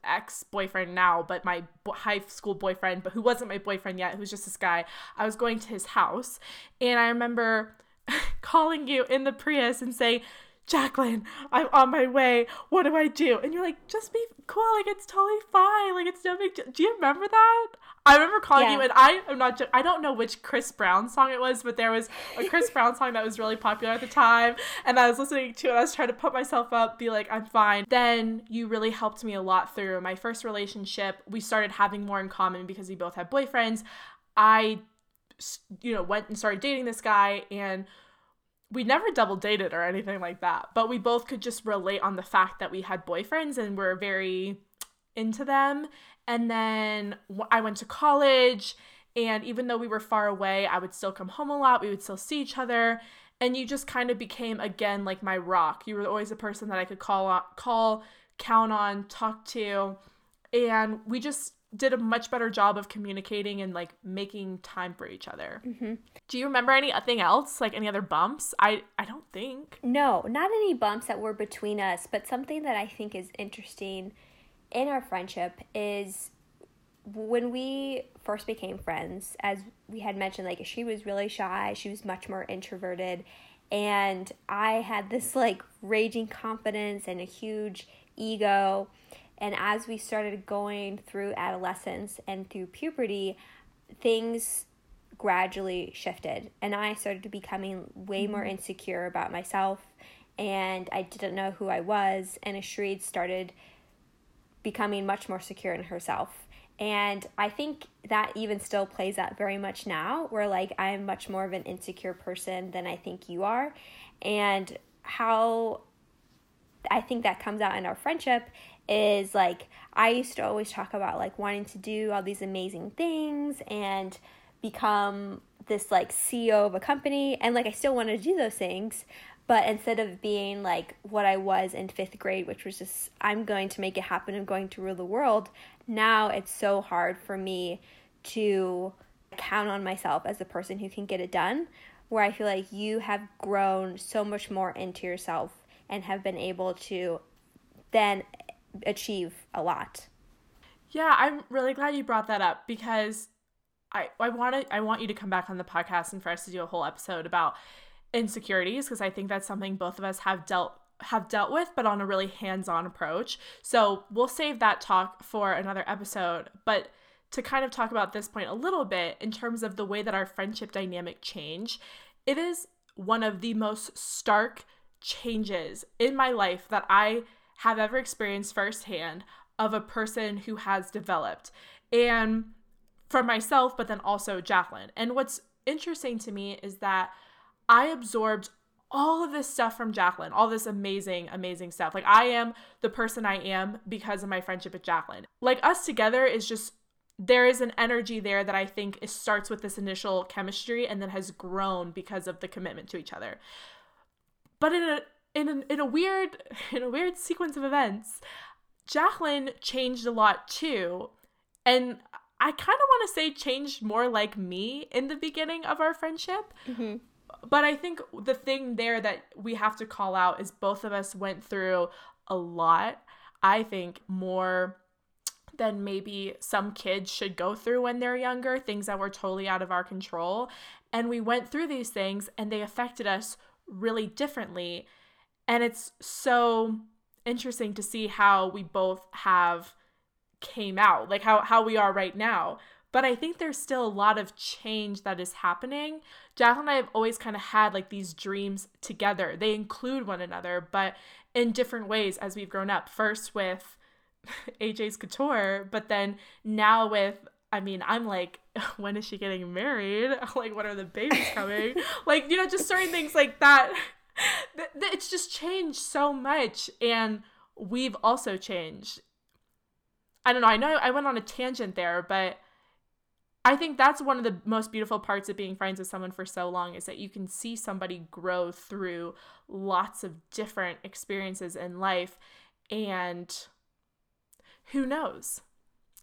ex boyfriend now, but my high school boyfriend, but who wasn't my boyfriend yet, who was just this guy. I was going to his house, and I remember *laughs* calling you in the Prius and saying, Jacqueline, I'm on my way. What do I do? And you're like, just be cool. Like, it's totally fine. Like, it's no big deal. Do you remember that? I remember calling yeah. you, and I am not, I don't know which Chris Brown song it was, but there was a Chris *laughs* Brown song that was really popular at the time. And I was listening to it. I was trying to put myself up, be like, I'm fine. Then you really helped me a lot through my first relationship. We started having more in common because we both had boyfriends. I, you know, went and started dating this guy, and we never double dated or anything like that, but we both could just relate on the fact that we had boyfriends and were very into them. And then I went to college, and even though we were far away, I would still come home a lot. We would still see each other, and you just kind of became again like my rock. You were always a person that I could call on, call, count on, talk to, and we just did a much better job of communicating and like making time for each other. Mm-hmm. Do you remember anything else, like any other bumps? I I don't think. No, not any bumps that were between us, but something that I think is interesting in our friendship is when we first became friends, as we had mentioned, like she was really shy, she was much more introverted, and I had this like raging confidence and a huge ego and as we started going through adolescence and through puberty, things gradually shifted. And I started to becoming way more mm-hmm. insecure about myself. And I didn't know who I was. And Astrid started becoming much more secure in herself. And I think that even still plays out very much now, where like I'm much more of an insecure person than I think you are. And how I think that comes out in our friendship is like I used to always talk about like wanting to do all these amazing things and become this like CEO of a company and like I still want to do those things but instead of being like what I was in 5th grade which was just I'm going to make it happen I'm going to rule the world now it's so hard for me to count on myself as the person who can get it done where I feel like you have grown so much more into yourself and have been able to then achieve a lot. Yeah, I'm really glad you brought that up because I I want to I want you to come back on the podcast and for us to do a whole episode about insecurities because I think that's something both of us have dealt have dealt with but on a really hands-on approach. So, we'll save that talk for another episode, but to kind of talk about this point a little bit in terms of the way that our friendship dynamic change, it is one of the most stark changes in my life that I have ever experienced firsthand of a person who has developed. And for myself, but then also Jacqueline. And what's interesting to me is that I absorbed all of this stuff from Jacqueline, all this amazing, amazing stuff. Like, I am the person I am because of my friendship with Jacqueline. Like, us together is just, there is an energy there that I think starts with this initial chemistry and then has grown because of the commitment to each other. But in a, in a, in a weird, *laughs* in a weird sequence of events, Jacqueline changed a lot too. And I kind of want to say changed more like me in the beginning of our friendship. Mm-hmm but I think the thing there that we have to call out is both of us went through a lot. I think more than maybe some kids should go through when they're younger, things that were totally out of our control. And we went through these things and they affected us really differently. And it's so interesting to see how we both have came out, like how, how we are right now. But I think there's still a lot of change that is happening. Jacqueline and I have always kind of had like these dreams together. They include one another, but in different ways as we've grown up. First with *laughs* AJ's Couture, but then now with I mean, I'm like, *laughs* when is she getting married? *laughs* like, when are the babies coming? *laughs* like, you know, just certain things like that. It's just changed so much. And we've also changed. I don't know. I know I went on a tangent there, but I think that's one of the most beautiful parts of being friends with someone for so long is that you can see somebody grow through lots of different experiences in life and who knows?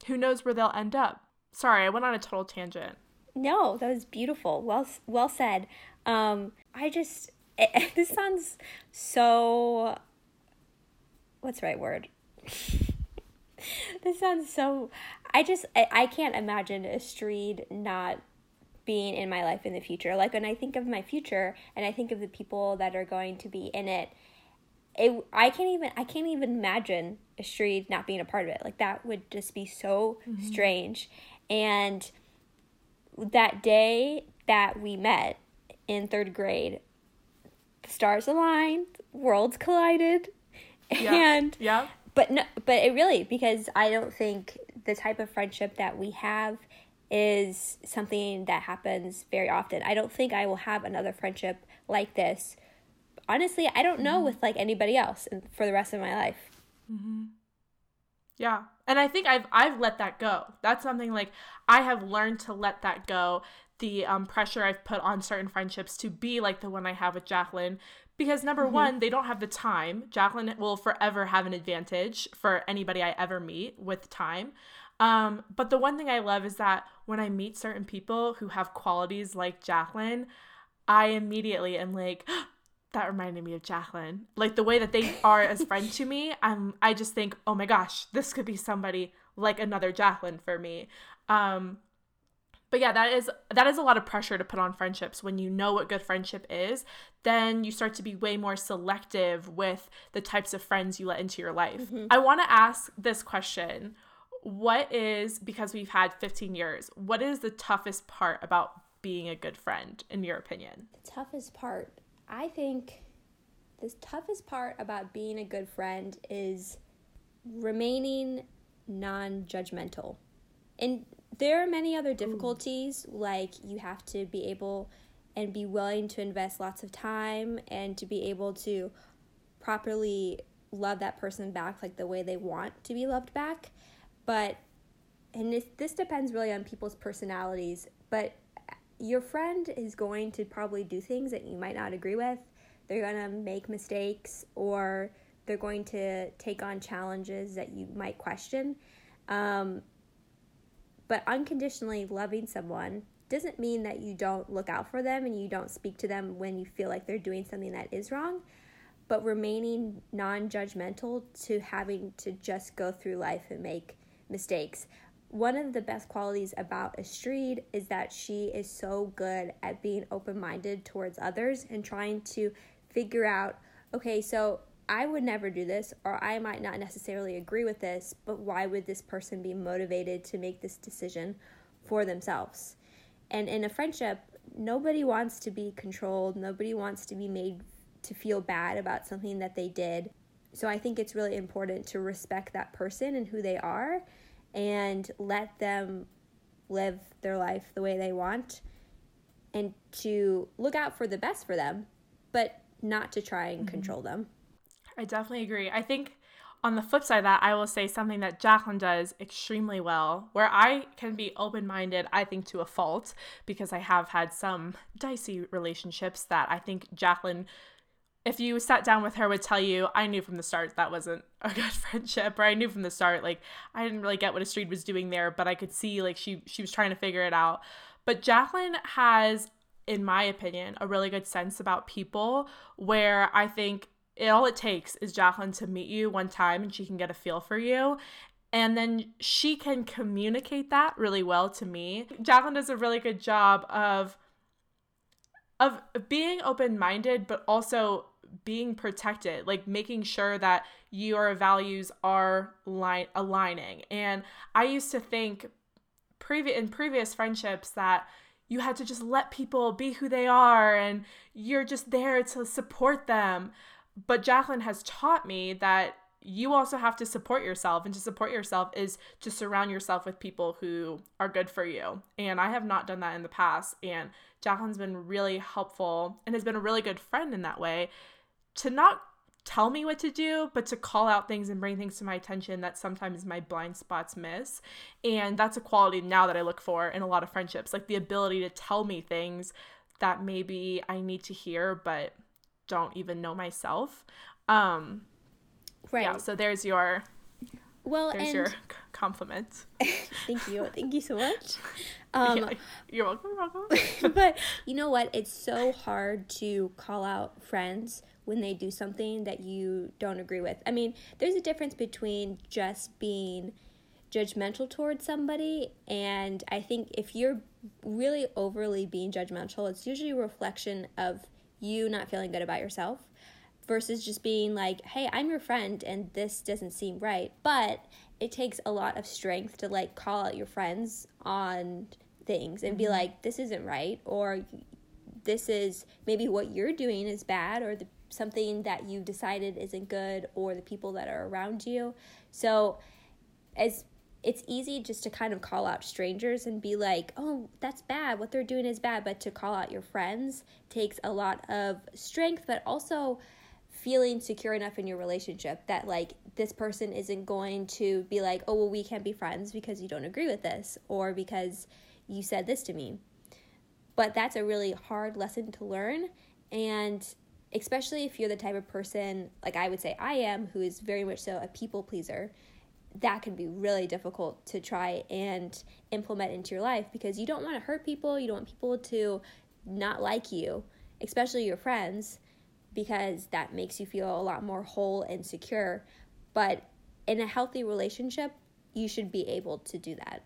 Who knows where they'll end up? Sorry, I went on a total tangent. No, that was beautiful. Well well said. Um I just it, *laughs* this sounds so what's the right word? *laughs* this sounds so I just I, I can't imagine Astrid not being in my life in the future. Like when I think of my future and I think of the people that are going to be in it, it I can't even I can't even imagine Astrid not being a part of it. Like that would just be so mm-hmm. strange. And that day that we met in third grade, the stars aligned, worlds collided, yeah. *laughs* and yeah but no but it really because i don't think the type of friendship that we have is something that happens very often i don't think i will have another friendship like this honestly i don't know mm-hmm. with like anybody else for the rest of my life mm-hmm. Yeah and i think i've i've let that go that's something like i have learned to let that go the um, pressure I've put on certain friendships to be like the one I have with Jacqueline because number mm-hmm. one, they don't have the time. Jacqueline will forever have an advantage for anybody I ever meet with time. Um, but the one thing I love is that when I meet certain people who have qualities like Jacqueline, I immediately am like, that reminded me of Jacqueline. Like the way that they are as friends to me, I'm I just think, oh my gosh, this could be somebody like another Jacqueline for me. Um, but yeah that is that is a lot of pressure to put on friendships when you know what good friendship is then you start to be way more selective with the types of friends you let into your life mm-hmm. i want to ask this question what is because we've had 15 years what is the toughest part about being a good friend in your opinion the toughest part i think the toughest part about being a good friend is remaining non-judgmental and there are many other difficulties, like you have to be able and be willing to invest lots of time and to be able to properly love that person back like the way they want to be loved back. But, and this, this depends really on people's personalities, but your friend is going to probably do things that you might not agree with. They're going to make mistakes or they're going to take on challenges that you might question. Um, but unconditionally loving someone doesn't mean that you don't look out for them and you don't speak to them when you feel like they're doing something that is wrong, but remaining non judgmental to having to just go through life and make mistakes. One of the best qualities about Astrid is that she is so good at being open minded towards others and trying to figure out okay, so I would never do this, or I might not necessarily agree with this, but why would this person be motivated to make this decision for themselves? And in a friendship, nobody wants to be controlled, nobody wants to be made to feel bad about something that they did. So I think it's really important to respect that person and who they are and let them live their life the way they want and to look out for the best for them, but not to try and mm-hmm. control them. I definitely agree. I think on the flip side of that, I will say something that Jacqueline does extremely well, where I can be open minded, I think, to a fault, because I have had some dicey relationships that I think Jacqueline, if you sat down with her, would tell you, I knew from the start that wasn't *laughs* a good friendship, or I knew from the start, like, I didn't really get what Astrid was doing there, but I could see, like, she, she was trying to figure it out. But Jacqueline has, in my opinion, a really good sense about people where I think it, all it takes is Jacqueline to meet you one time and she can get a feel for you. And then she can communicate that really well to me. Jacqueline does a really good job of of being open-minded but also being protected, like making sure that your values are line aligning. And I used to think previous in previous friendships that you had to just let people be who they are and you're just there to support them. But Jacqueline has taught me that you also have to support yourself and to support yourself is to surround yourself with people who are good for you and i have not done that in the past and jacqueline's been really helpful and has been a really good friend in that way to not tell me what to do but to call out things and bring things to my attention that sometimes my blind spots miss and that's a quality now that i look for in a lot of friendships like the ability to tell me things that maybe i need to hear but don't even know myself. Um, right. Yeah. So there's your. Well, there's your compliment. *laughs* thank you. Thank you so much. *laughs* Um, yeah, you're welcome. welcome. *laughs* but you know what? It's so hard to call out friends when they do something that you don't agree with. I mean, there's a difference between just being judgmental towards somebody and I think if you're really overly being judgmental, it's usually a reflection of you not feeling good about yourself versus just being like, hey, I'm your friend and this doesn't seem right. But it takes a lot of strength to like call out your friends on things and be mm-hmm. like, this isn't right, or this is maybe what you're doing is bad, or the, something that you've decided isn't good, or the people that are around you. So, as it's easy just to kind of call out strangers and be like, oh, that's bad. What they're doing is bad. But to call out your friends takes a lot of strength, but also feeling secure enough in your relationship that, like, this person isn't going to be like, oh, well, we can't be friends because you don't agree with this or because you said this to me. But that's a really hard lesson to learn. And especially if you're the type of person, like I would say I am, who is very much so a people pleaser that can be really difficult to try and implement into your life because you don't want to hurt people. You don't want people to not like you, especially your friends, because that makes you feel a lot more whole and secure. But in a healthy relationship, you should be able to do that.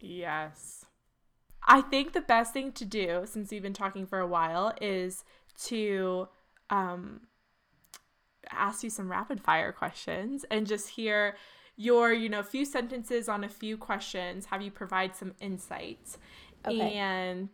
Yes. I think the best thing to do, since we've been talking for a while, is to um, ask you some rapid fire questions and just hear your, you know, few sentences on a few questions, have you provide some insights. Okay. And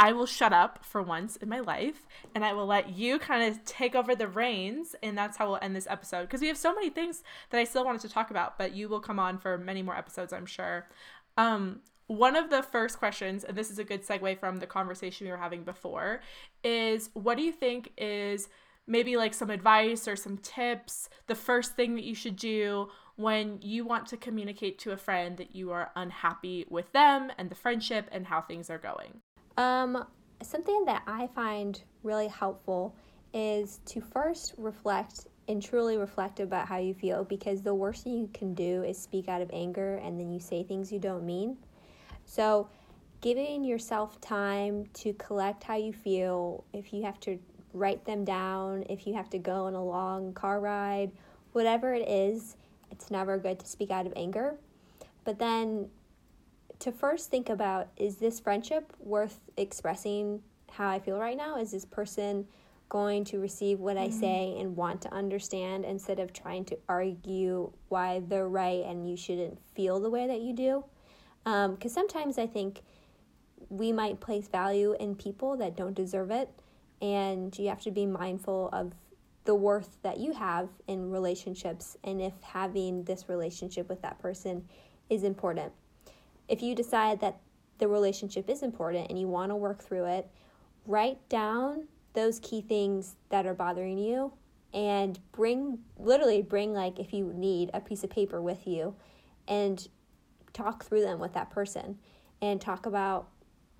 I will shut up for once in my life and I will let you kind of take over the reins. And that's how we'll end this episode because we have so many things that I still wanted to talk about, but you will come on for many more episodes, I'm sure. Um, one of the first questions, and this is a good segue from the conversation we were having before, is what do you think is maybe like some advice or some tips, the first thing that you should do when you want to communicate to a friend that you are unhappy with them and the friendship and how things are going? Um, something that I find really helpful is to first reflect and truly reflect about how you feel because the worst thing you can do is speak out of anger and then you say things you don't mean. So, giving yourself time to collect how you feel, if you have to write them down, if you have to go on a long car ride, whatever it is, it's never good to speak out of anger. But then to first think about is this friendship worth expressing how I feel right now? Is this person going to receive what mm-hmm. I say and want to understand instead of trying to argue why they're right and you shouldn't feel the way that you do? Because um, sometimes I think we might place value in people that don't deserve it, and you have to be mindful of the worth that you have in relationships and if having this relationship with that person is important. If you decide that the relationship is important and you want to work through it, write down those key things that are bothering you and bring literally bring like if you need a piece of paper with you and talk through them with that person and talk about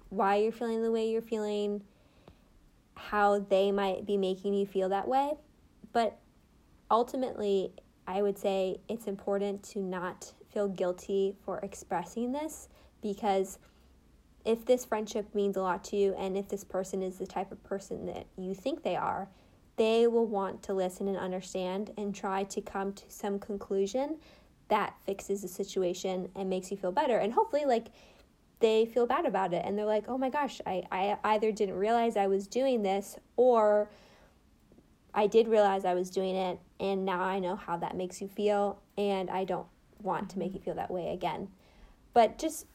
why you're feeling the way you're feeling how they might be making you feel that way. But ultimately i would say it's important to not feel guilty for expressing this because if this friendship means a lot to you and if this person is the type of person that you think they are, they will want to listen and understand and try to come to some conclusion that fixes the situation and makes you feel better. And hopefully, like, they feel bad about it and they're like, oh my gosh, I, I either didn't realize I was doing this or I did realize I was doing it and now I know how that makes you feel and I don't want to make you feel that way again. But just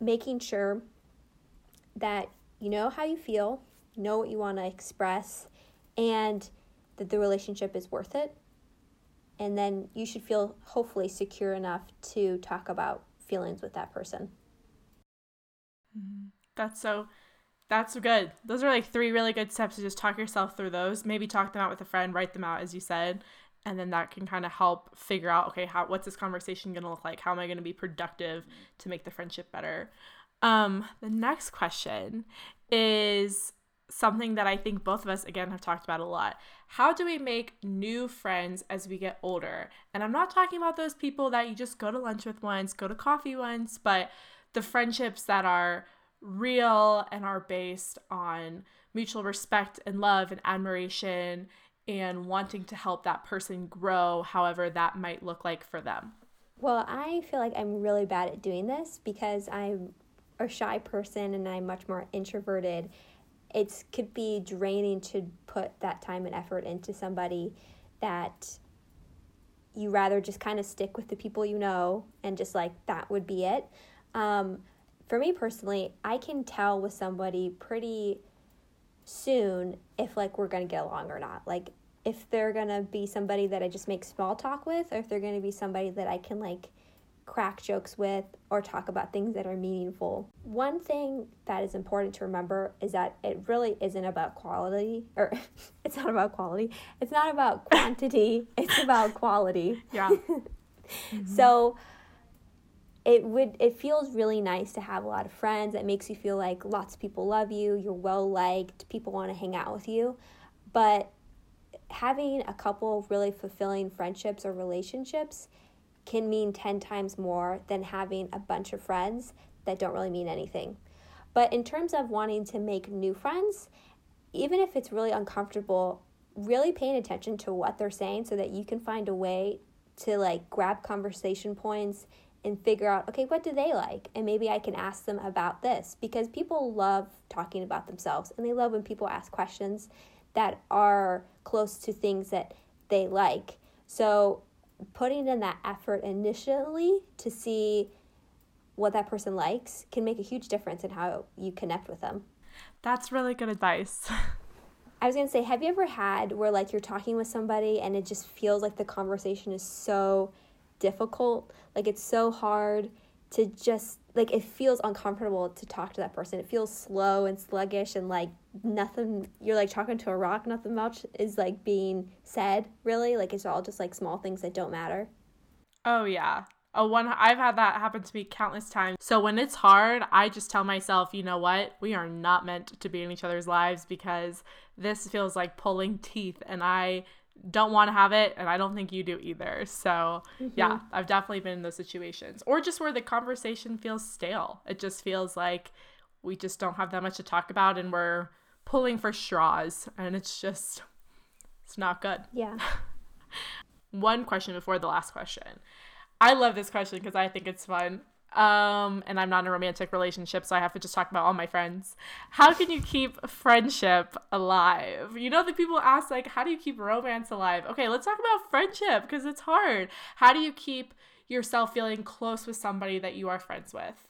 making sure that you know how you feel, know what you want to express, and that the relationship is worth it. And then you should feel hopefully secure enough to talk about feelings with that person. Mm-hmm. That's so that's good. Those are like three really good steps to just talk yourself through those. Maybe talk them out with a friend, write them out as you said, and then that can kind of help figure out okay, how what's this conversation going to look like? How am I going to be productive to make the friendship better? Um, the next question is something that I think both of us, again, have talked about a lot. How do we make new friends as we get older? And I'm not talking about those people that you just go to lunch with once, go to coffee once, but the friendships that are real and are based on mutual respect and love and admiration and wanting to help that person grow, however that might look like for them. Well, I feel like I'm really bad at doing this because I'm a shy person and I'm much more introverted, it could be draining to put that time and effort into somebody that you rather just kind of stick with the people you know and just like that would be it. Um, for me personally, I can tell with somebody pretty soon if like we're gonna get along or not. Like if they're gonna be somebody that I just make small talk with, or if they're gonna be somebody that I can like crack jokes with or talk about things that are meaningful. One thing that is important to remember is that it really isn't about quality or *laughs* it's not about quality. It's not about quantity, *laughs* it's about quality. Yeah. *laughs* mm-hmm. So it would it feels really nice to have a lot of friends. It makes you feel like lots of people love you, you're well liked, people want to hang out with you. But having a couple really fulfilling friendships or relationships can mean 10 times more than having a bunch of friends that don't really mean anything. But in terms of wanting to make new friends, even if it's really uncomfortable, really paying attention to what they're saying so that you can find a way to like grab conversation points and figure out, okay, what do they like? And maybe I can ask them about this because people love talking about themselves and they love when people ask questions that are close to things that they like. So putting in that effort initially to see what that person likes can make a huge difference in how you connect with them. That's really good advice. *laughs* I was going to say, have you ever had where like you're talking with somebody and it just feels like the conversation is so difficult? Like it's so hard to just like it feels uncomfortable to talk to that person. It feels slow and sluggish and like nothing you're like talking to a rock, nothing much is like being said, really. Like it's all just like small things that don't matter. Oh yeah. Oh, one I've had that happen to me countless times. So when it's hard, I just tell myself, you know what? We are not meant to be in each other's lives because this feels like pulling teeth and I don't want to have it and I don't think you do either. So, mm-hmm. yeah, I've definitely been in those situations. Or just where the conversation feels stale. It just feels like we just don't have that much to talk about and we're pulling for straws and it's just it's not good. Yeah. *laughs* One question before the last question. I love this question because I think it's fun um, and I'm not in a romantic relationship, so I have to just talk about all my friends. How can you keep friendship alive? You know, the people ask, like, how do you keep romance alive? Okay, let's talk about friendship because it's hard. How do you keep yourself feeling close with somebody that you are friends with?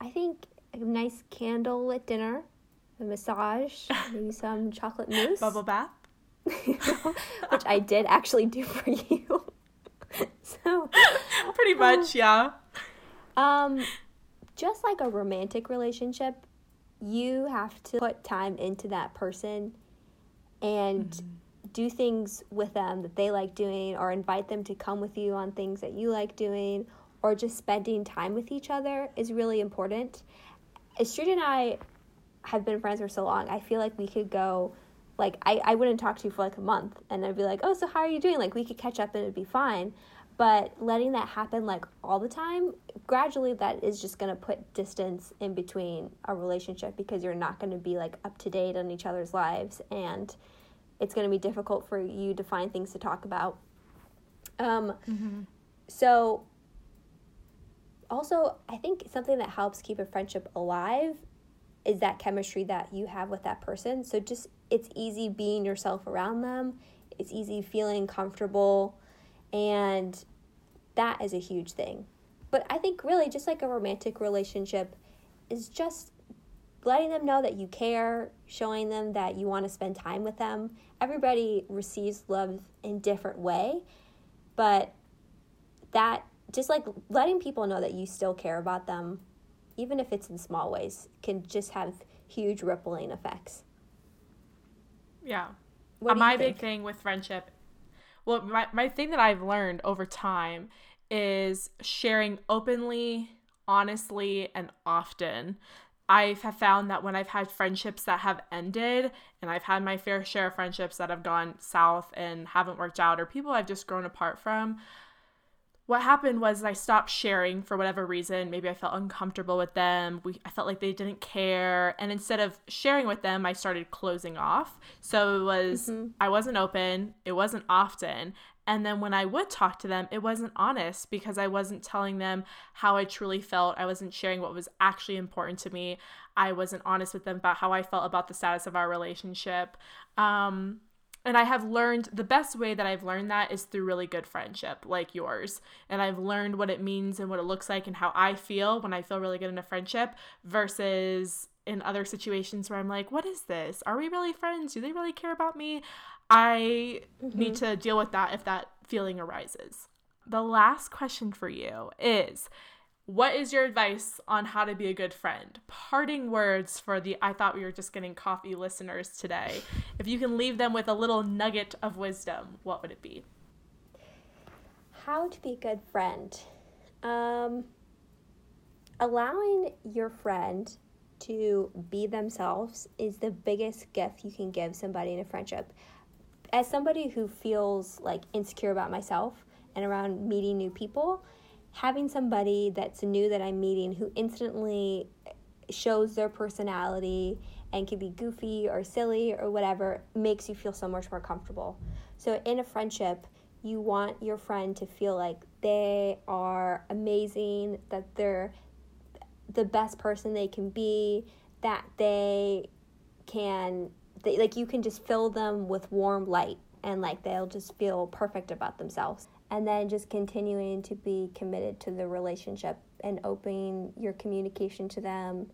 I think a nice candle lit dinner, a massage, maybe some chocolate mousse, *laughs* bubble bath, *laughs* which I did actually do for you. *laughs* so pretty much, yeah. Um just like a romantic relationship, you have to put time into that person and mm-hmm. do things with them that they like doing or invite them to come with you on things that you like doing or just spending time with each other is really important. Astrid and I have been friends for so long. I feel like we could go like I, I wouldn't talk to you for like a month and I'd be like, Oh, so how are you doing? Like we could catch up and it'd be fine. But letting that happen like all the time, gradually that is just gonna put distance in between a relationship because you're not gonna be like up to date on each other's lives and it's gonna be difficult for you to find things to talk about. Um mm-hmm. so also I think something that helps keep a friendship alive is that chemistry that you have with that person. So just it's easy being yourself around them. It's easy feeling comfortable and that is a huge thing. But I think really just like a romantic relationship is just letting them know that you care, showing them that you want to spend time with them. Everybody receives love in different way, but that just like letting people know that you still care about them, even if it's in small ways, can just have huge rippling effects. Yeah. What uh, my big thing with friendship well my, my thing that i've learned over time is sharing openly honestly and often i have found that when i've had friendships that have ended and i've had my fair share of friendships that have gone south and haven't worked out or people i've just grown apart from what happened was I stopped sharing for whatever reason. Maybe I felt uncomfortable with them. We, I felt like they didn't care. And instead of sharing with them, I started closing off. So it was, mm-hmm. I wasn't open, it wasn't often. And then when I would talk to them, it wasn't honest because I wasn't telling them how I truly felt. I wasn't sharing what was actually important to me. I wasn't honest with them about how I felt about the status of our relationship. Um, and I have learned the best way that I've learned that is through really good friendship like yours. And I've learned what it means and what it looks like and how I feel when I feel really good in a friendship versus in other situations where I'm like, what is this? Are we really friends? Do they really care about me? I mm-hmm. need to deal with that if that feeling arises. The last question for you is what is your advice on how to be a good friend? Parting words for the I thought we were just getting coffee listeners today. If you can leave them with a little nugget of wisdom, what would it be? How to be a good friend. Um, allowing your friend to be themselves is the biggest gift you can give somebody in a friendship. As somebody who feels like insecure about myself and around meeting new people, having somebody that's new that I'm meeting who instantly shows their personality and can be goofy or silly or whatever makes you feel so much more comfortable. So in a friendship, you want your friend to feel like they are amazing, that they're the best person they can be, that they can they, like you can just fill them with warm light and like they'll just feel perfect about themselves and then just continuing to be committed to the relationship and opening your communication to them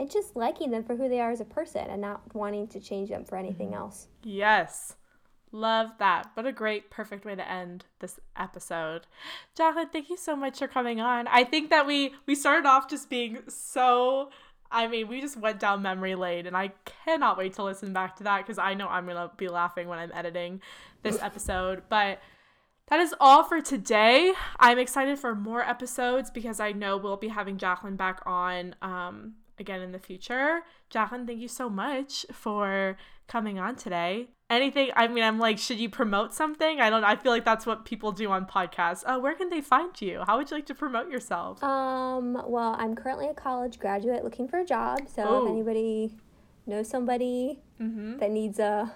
and just liking them for who they are as a person and not wanting to change them for anything mm-hmm. else. Yes. Love that. What a great, perfect way to end this episode. Jacqueline, thank you so much for coming on. I think that we we started off just being so I mean, we just went down memory lane and I cannot wait to listen back to that because I know I'm gonna be laughing when I'm editing this episode. But that is all for today. I'm excited for more episodes because I know we'll be having Jacqueline back on um, again in the future. Jacqueline, thank you so much for coming on today. Anything, I mean, I'm like, should you promote something? I don't I feel like that's what people do on podcasts. Uh, where can they find you? How would you like to promote yourself? Um, well, I'm currently a college graduate looking for a job. So Ooh. if anybody knows somebody mm-hmm. that needs a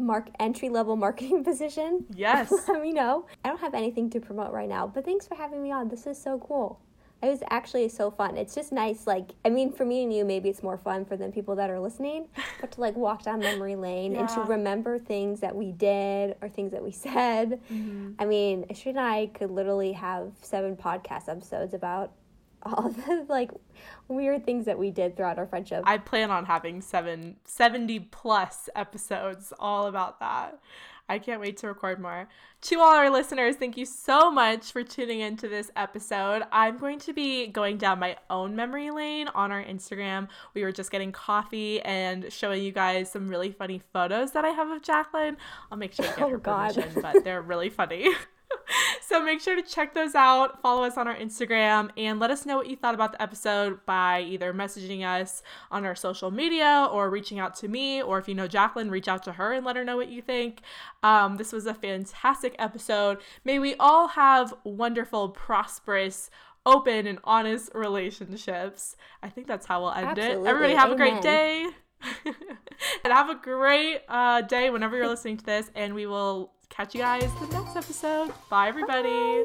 mark entry level marketing *laughs* position, yes, *laughs* let me know. I don't have anything to promote right now, but thanks for having me on. This is so cool. It was actually so fun. It's just nice, like I mean, for me and you, maybe it's more fun for the people that are listening, *laughs* but to like walk down memory lane yeah. and to remember things that we did or things that we said. Mm-hmm. I mean, Astrid and I could literally have seven podcast episodes about all *laughs* the like weird things that we did throughout our friendship. I plan on having seven, 70 plus episodes all about that. I can't wait to record more. To all our listeners, thank you so much for tuning into this episode. I'm going to be going down my own memory lane on our Instagram. We were just getting coffee and showing you guys some really funny photos that I have of Jacqueline. I'll make sure to get *laughs* oh, her God. permission, but they're really funny. *laughs* *laughs* so make sure to check those out. Follow us on our Instagram and let us know what you thought about the episode by either messaging us on our social media or reaching out to me. Or if you know Jacqueline, reach out to her and let her know what you think. Um, this was a fantastic episode. May we all have wonderful, prosperous, open, and honest relationships. I think that's how we'll end Absolutely. it. Everybody have Amen. a great day. *laughs* and have a great uh, day whenever you're listening to this, and we will catch you guys the next episode. Bye, everybody. Bye.